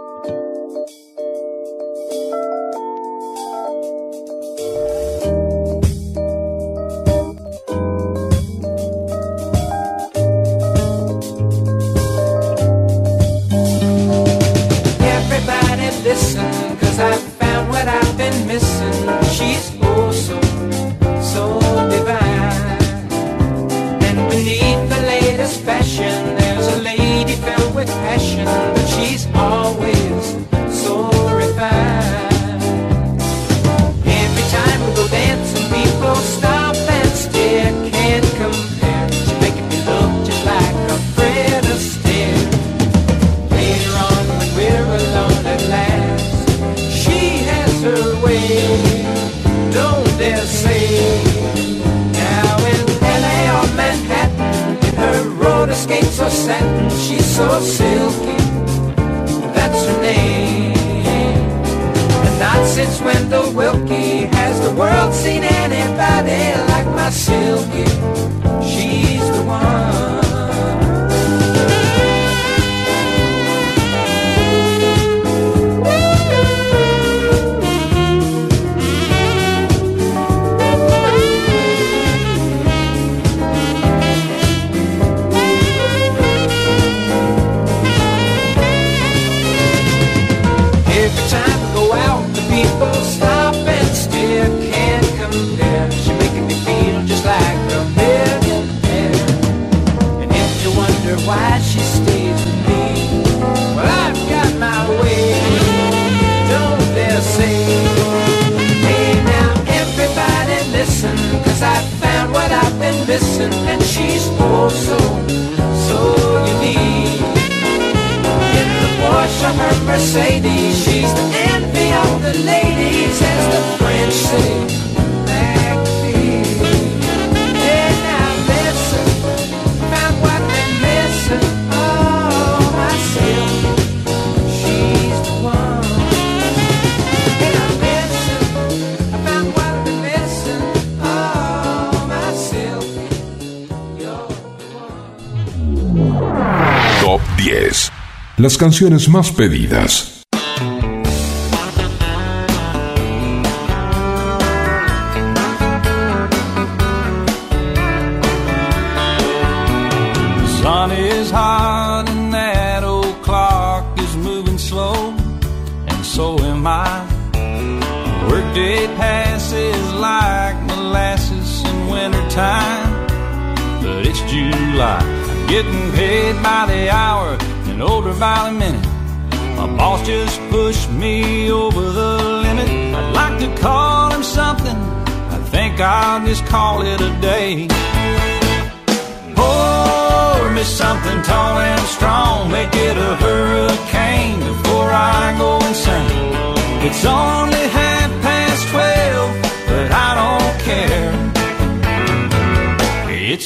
Canciones más pedidas.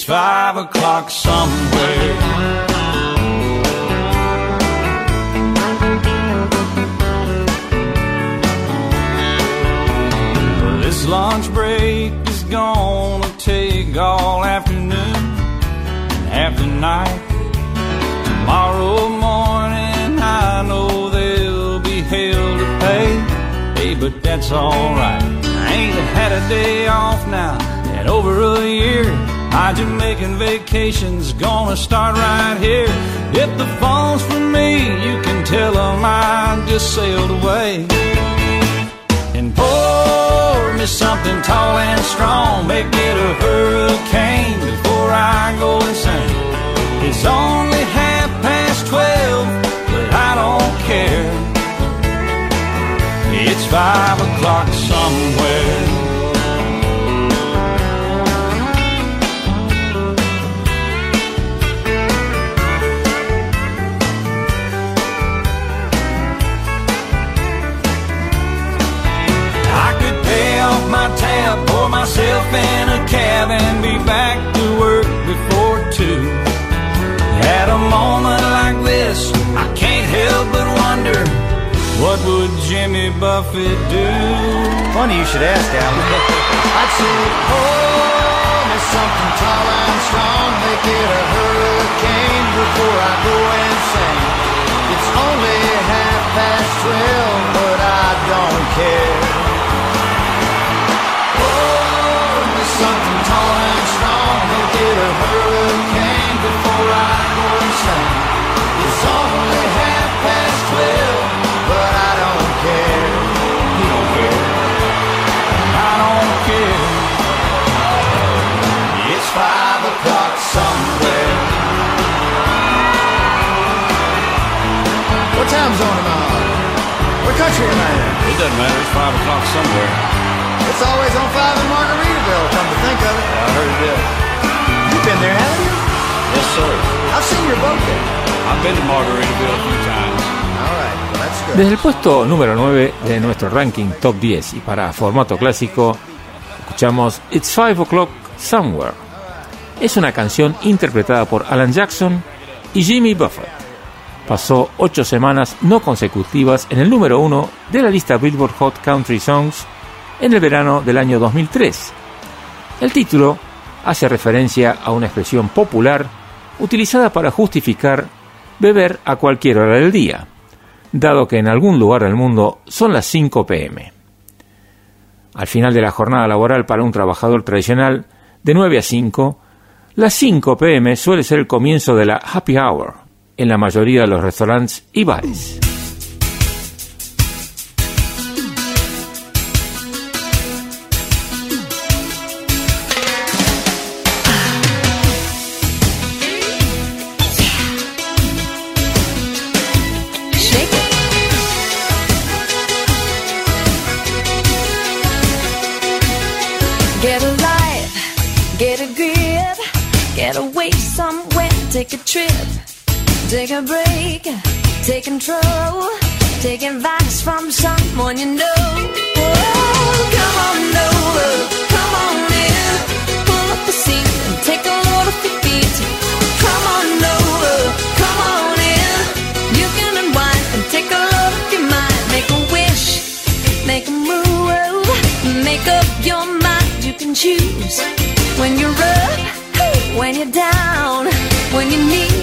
It's five o'clock somewhere. This lunch break is gonna take all afternoon and half the night. Tomorrow morning, I know they'll be hell to pay. Hey, but that's alright. I ain't had a day off now in over a year. My Jamaican vacation's gonna start right here. If the phone's for me, you can tell them I just sailed away and pour me something tall and strong. Make it a hurricane before I go insane. It's only half past twelve, but I don't care. It's five o'clock somewhere. Myself in a cab, and be back to work before two. At a moment like this, I can't help but wonder what would Jimmy Buffett do? Funny you should ask, Alan. I'd say, oh, pour me something tall and strong, make it a hurricane before I go insane. It's only half past twelve, but I don't care. Country am I in? It doesn't matter. It's five o'clock somewhere. It's always on five in Margaritaville, come to think of it. I heard it is. You've been there, haven't you? Yes, sir. I've seen your boat there. I've been to Margaritaville a few times. All right, well, that's good. Desde el puesto número 9 de nuestro ranking top 10 y para formato clásico, escuchamos It's 5 o'clock somewhere. es una canción interpretada por Alan Jackson y Jimmy Buffett. Pasó ocho semanas no consecutivas en el número uno de la lista Billboard Hot Country Songs en el verano del año 2003. El título hace referencia a una expresión popular utilizada para justificar beber a cualquier hora del día, dado que en algún lugar del mundo son las 5 pm. Al final de la jornada laboral para un trabajador tradicional, de 9 a 5, las 5 pm suele ser el comienzo de la happy hour en la mayoría de los restaurantes y bares. Take a break, take control, take advice from someone you know. Oh, come on over, come on in, pull up the seat and take a load off your feet. Come on over, come on in, you can unwind and take a load off your mind, make a wish, make a move, make up your mind. You can choose when you're up, when you're down, when you need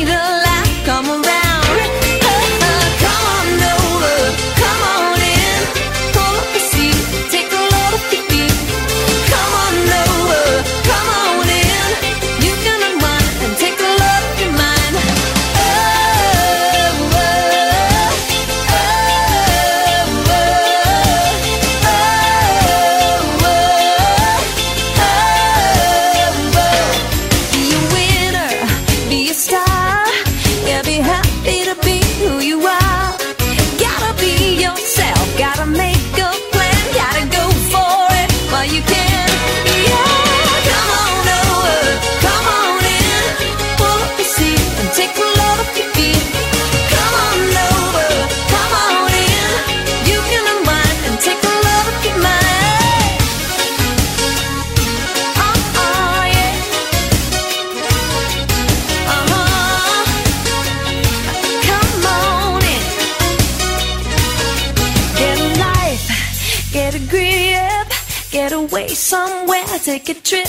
take a trip,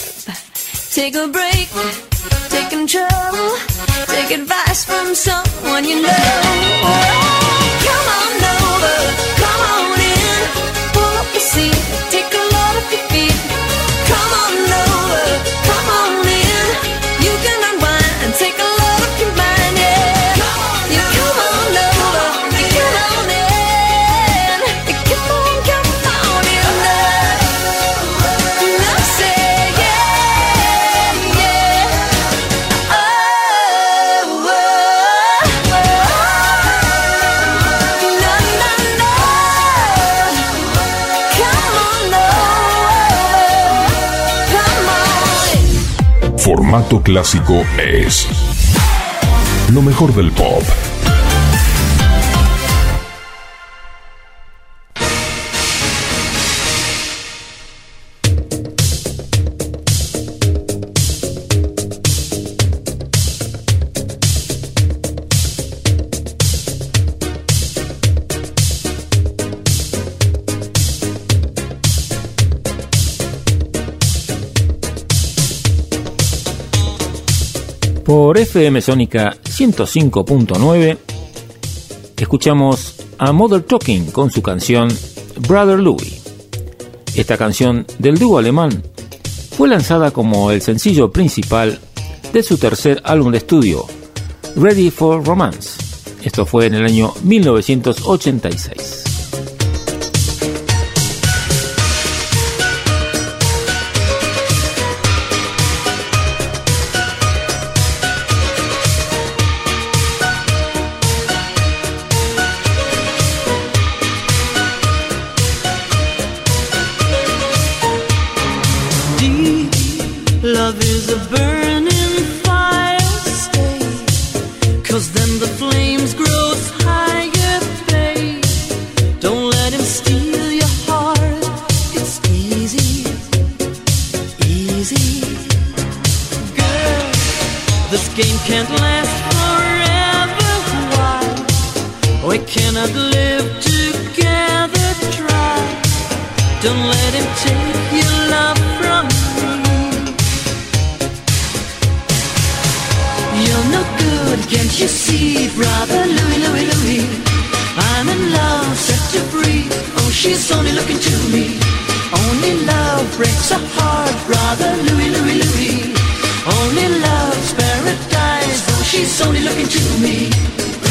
take a break, take control, take advice from someone you know. Formato clásico es lo mejor del pop. FM Sónica 105.9 escuchamos a Mother Talking con su canción Brother Louie. Esta canción del dúo alemán fue lanzada como el sencillo principal de su tercer álbum de estudio, Ready for Romance. Esto fue en el año 1986. This game can't last forever. Why? We cannot live together. Try. Don't let him take your love from me. You're no good, can't you see, brother Louie, Louie, Louie? I'm in love, set to free. Oh, she's only looking to me. Only love breaks a heart, brother Louie, Louie, Louie. Only love she's only looking to me.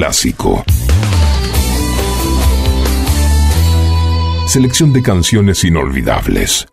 clásico. Selección de canciones inolvidables.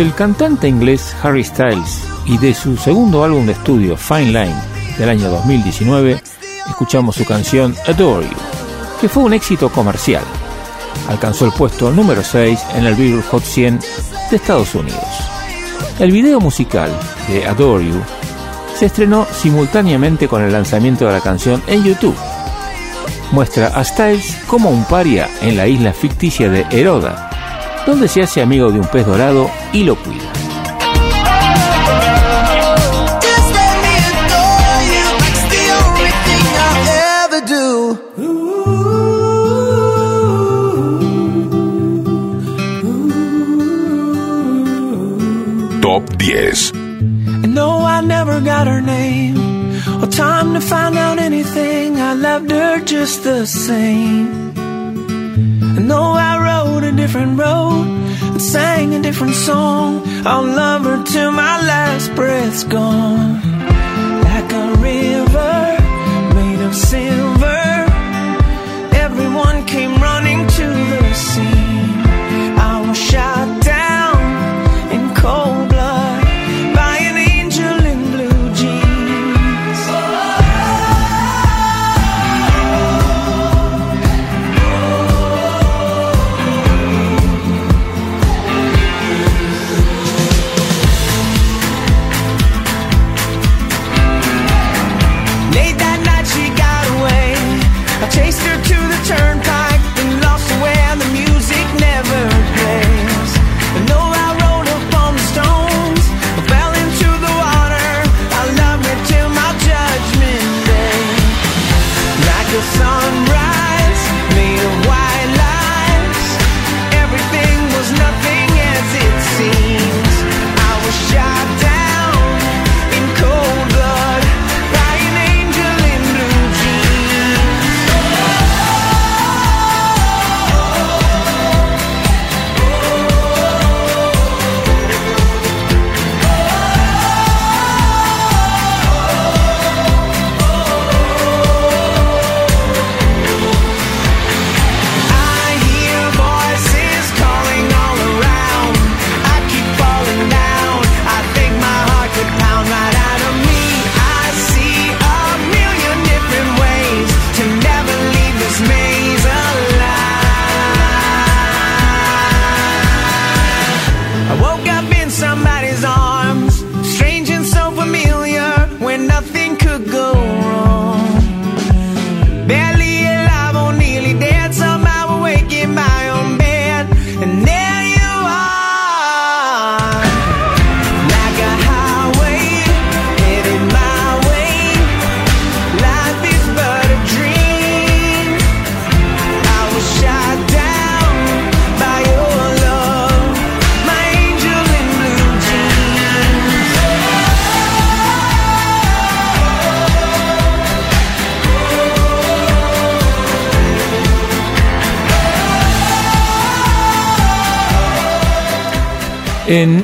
Del cantante inglés Harry Styles y de su segundo álbum de estudio Fine Line del año 2019, escuchamos su canción Adore You, que fue un éxito comercial. Alcanzó el puesto número 6 en el Billboard Hot 100 de Estados Unidos. El video musical de Adore You se estrenó simultáneamente con el lanzamiento de la canción en YouTube. Muestra a Styles como un paria en la isla ficticia de Heroda, donde se hace amigo de un pez dorado y lo cuida. Just let me adore you. It's the only thing I'll ever do. Top 10. And no, I never got her name or time to find out anything. I loved her just the same. No, I a different road and sang a different song. I'll love her till my last breath's gone.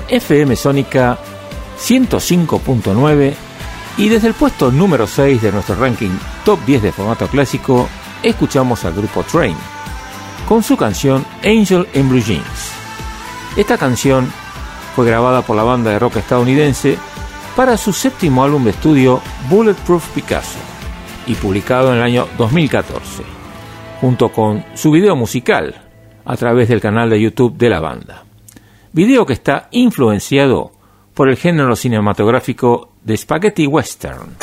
FM Sónica 105.9 y desde el puesto número 6 de nuestro ranking Top 10 de formato clásico, escuchamos al grupo Train con su canción Angel in Blue Jeans. Esta canción fue grabada por la banda de rock estadounidense para su séptimo álbum de estudio Bulletproof Picasso y publicado en el año 2014, junto con su video musical a través del canal de YouTube de la banda. Video que está influenciado por el género cinematográfico de spaghetti western.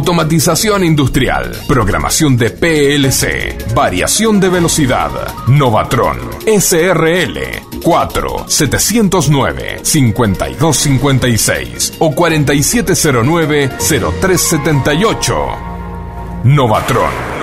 Automatización industrial. Programación de PLC. Variación de velocidad. Novatron. SRL. 4 709 5256 o 4709 0378. Novatron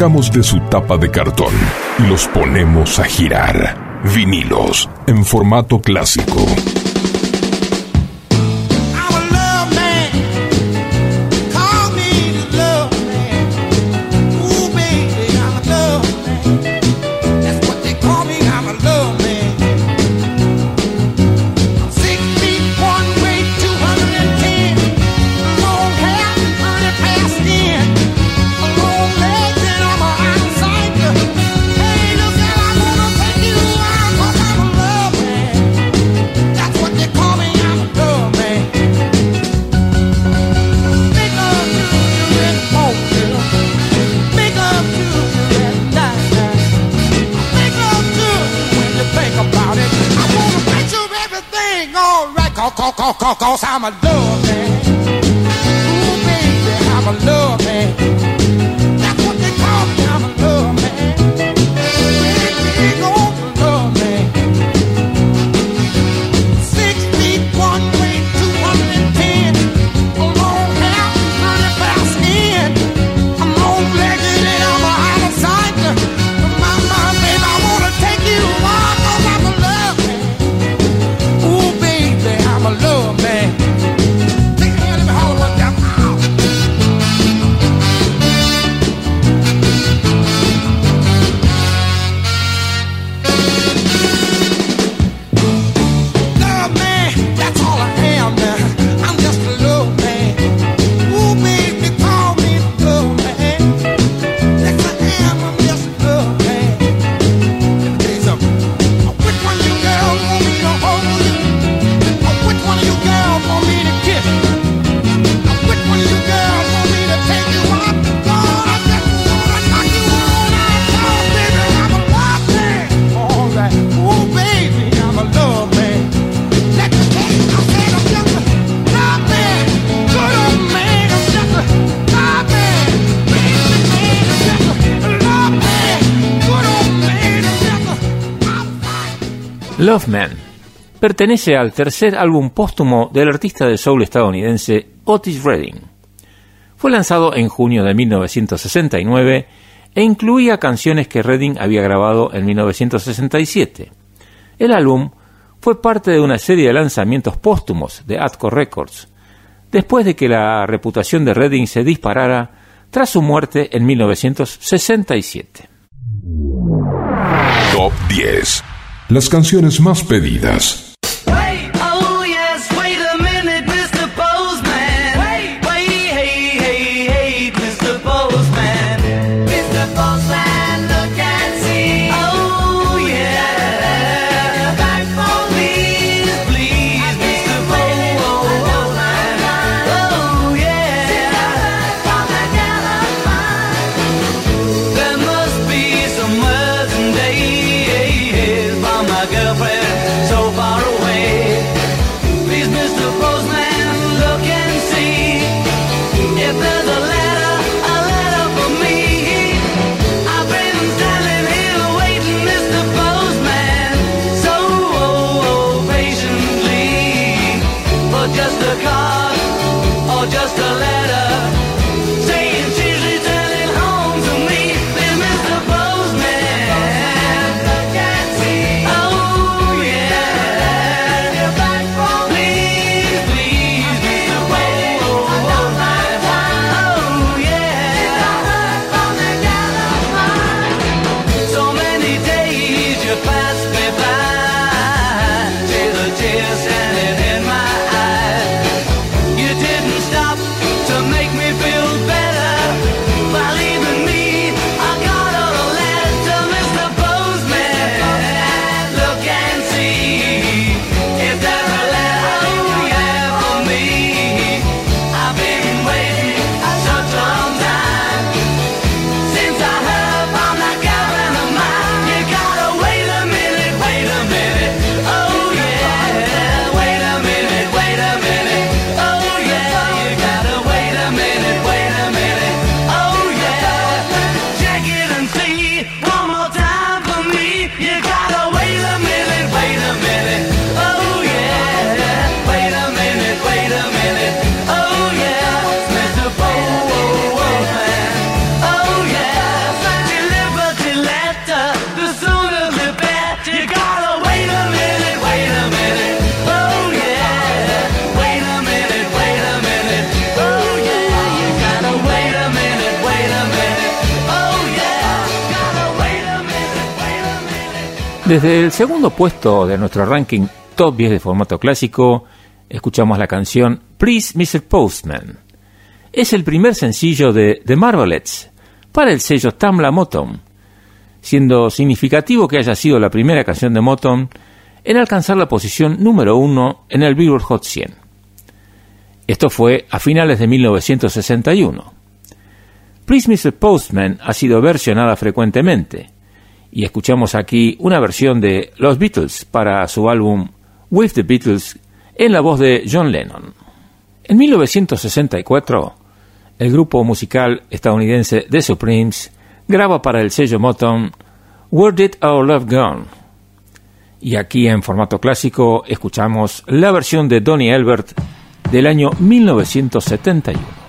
sacamos de su tapa de cartón y los ponemos a girar. Vinilos en formato clásico. pertenece al tercer álbum póstumo del artista de soul estadounidense Otis Redding. Fue lanzado en junio de 1969 e incluía canciones que Redding había grabado en 1967. El álbum fue parte de una serie de lanzamientos póstumos de Atco Records, después de que la reputación de Redding se disparara tras su muerte en 1967. Top 10 las canciones más pedidas. Desde el segundo puesto de nuestro ranking Top 10 de formato clásico, escuchamos la canción Please Mr. Postman. Es el primer sencillo de The Marvelettes para el sello Tamla Motown, siendo significativo que haya sido la primera canción de Motown en alcanzar la posición número uno en el Billboard Hot 100. Esto fue a finales de 1961. Please Mr. Postman ha sido versionada frecuentemente, y escuchamos aquí una versión de Los Beatles para su álbum With the Beatles en la voz de John Lennon. En 1964, el grupo musical estadounidense The Supremes graba para el sello Motown Where Did Our Love Gone? Y aquí en formato clásico escuchamos la versión de Donny Elbert del año 1971.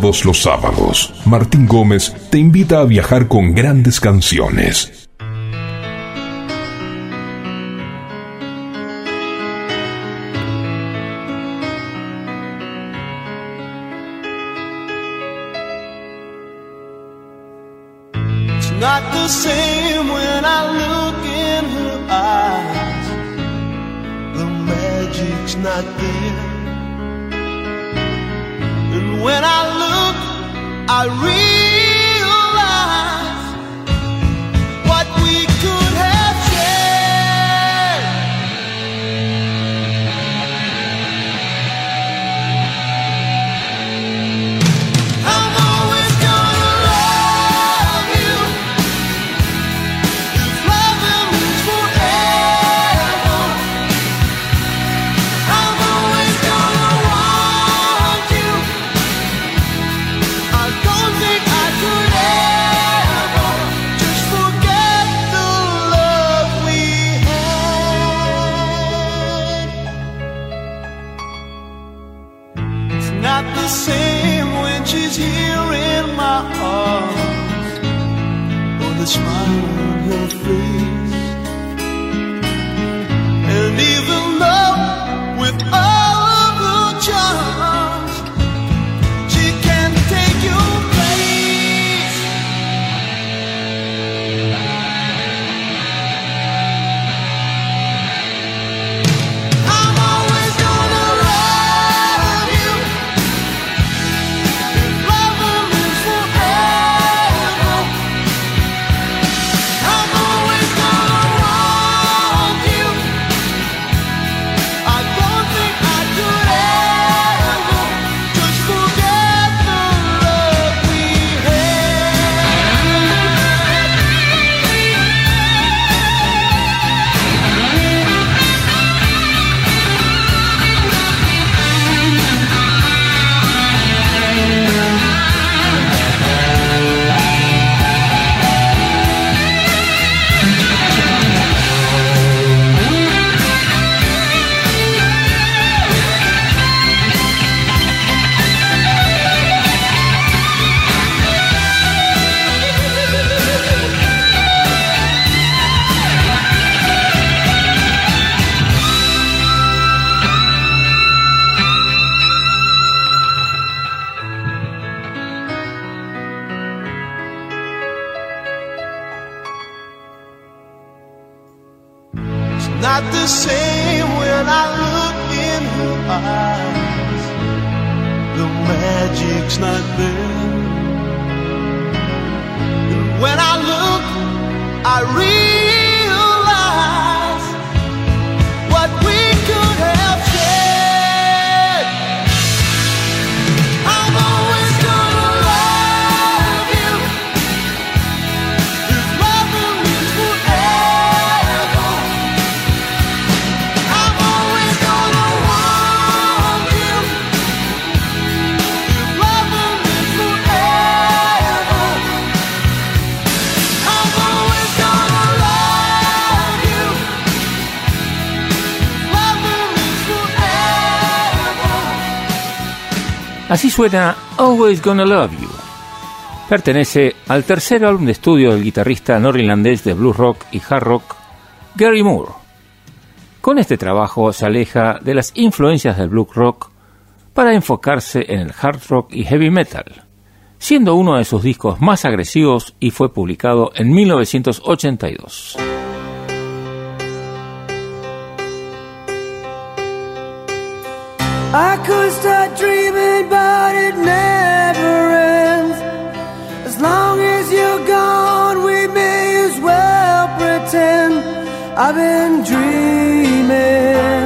Todos los sábados, Martín Gómez te invita a viajar con grandes canciones. suena Always Gonna Love You. Pertenece al tercer álbum de estudio del guitarrista norirlandés de blues rock y hard rock, Gary Moore. Con este trabajo se aleja de las influencias del blues rock para enfocarse en el hard rock y heavy metal, siendo uno de sus discos más agresivos y fue publicado en 1982. I could start dreaming, but it never ends. As long as you're gone, we may as well pretend I've been dreaming.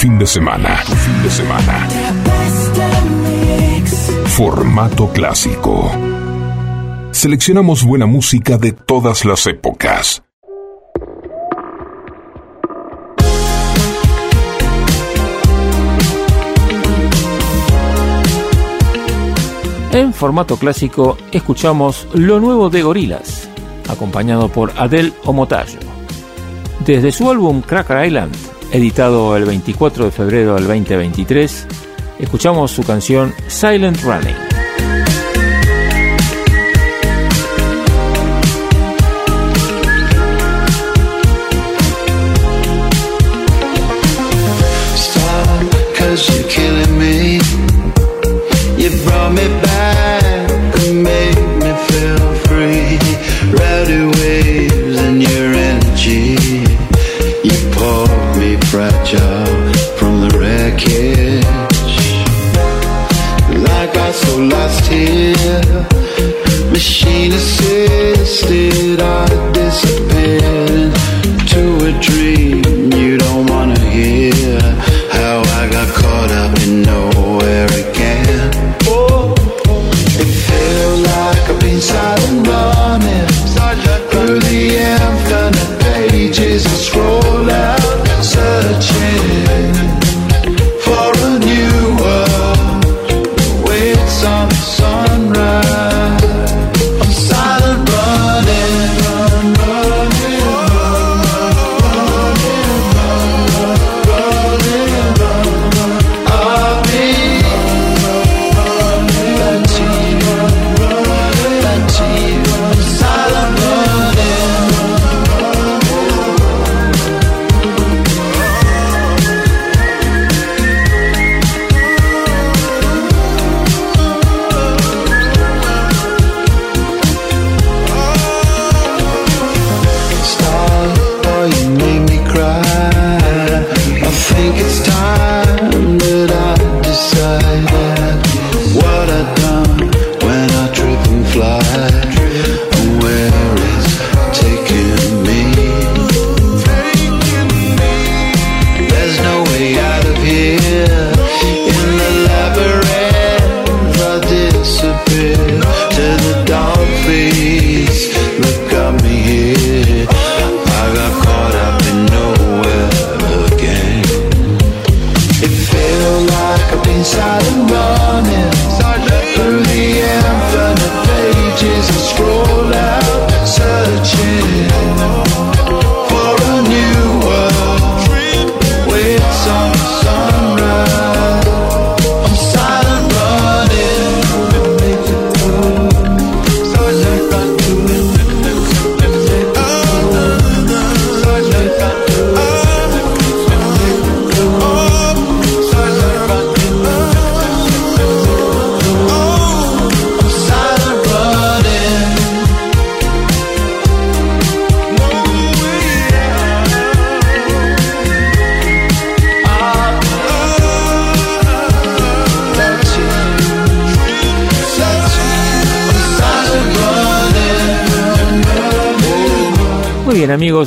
fin de semana. Fin de semana. Formato clásico. Seleccionamos buena música de todas las épocas. En formato clásico escuchamos lo nuevo de Gorilas, acompañado por Adele Omotayo. Desde su álbum Cracker Island editado el 24 de febrero del 2023, escuchamos su canción Silent Running.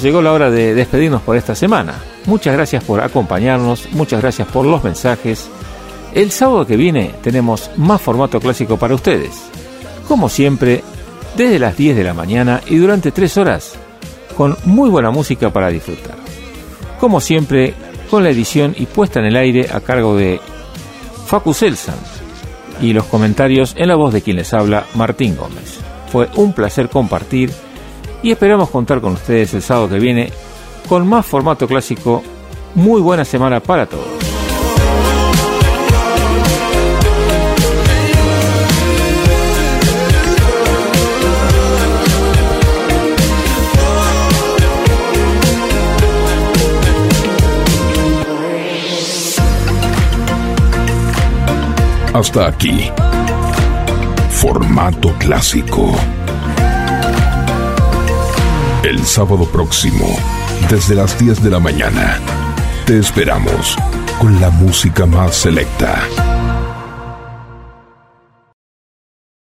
Llegó la hora de despedirnos por esta semana. Muchas gracias por acompañarnos, muchas gracias por los mensajes. El sábado que viene tenemos más formato clásico para ustedes. Como siempre, desde las 10 de la mañana y durante 3 horas, con muy buena música para disfrutar. Como siempre, con la edición y puesta en el aire a cargo de Facu Selsan y los comentarios en la voz de quien les habla, Martín Gómez. Fue un placer compartir y esperamos contar con ustedes el sábado que viene con más formato clásico. Muy buena semana para todos. Hasta aquí. Formato clásico. El sábado próximo, desde las 10 de la mañana, te esperamos con la música más selecta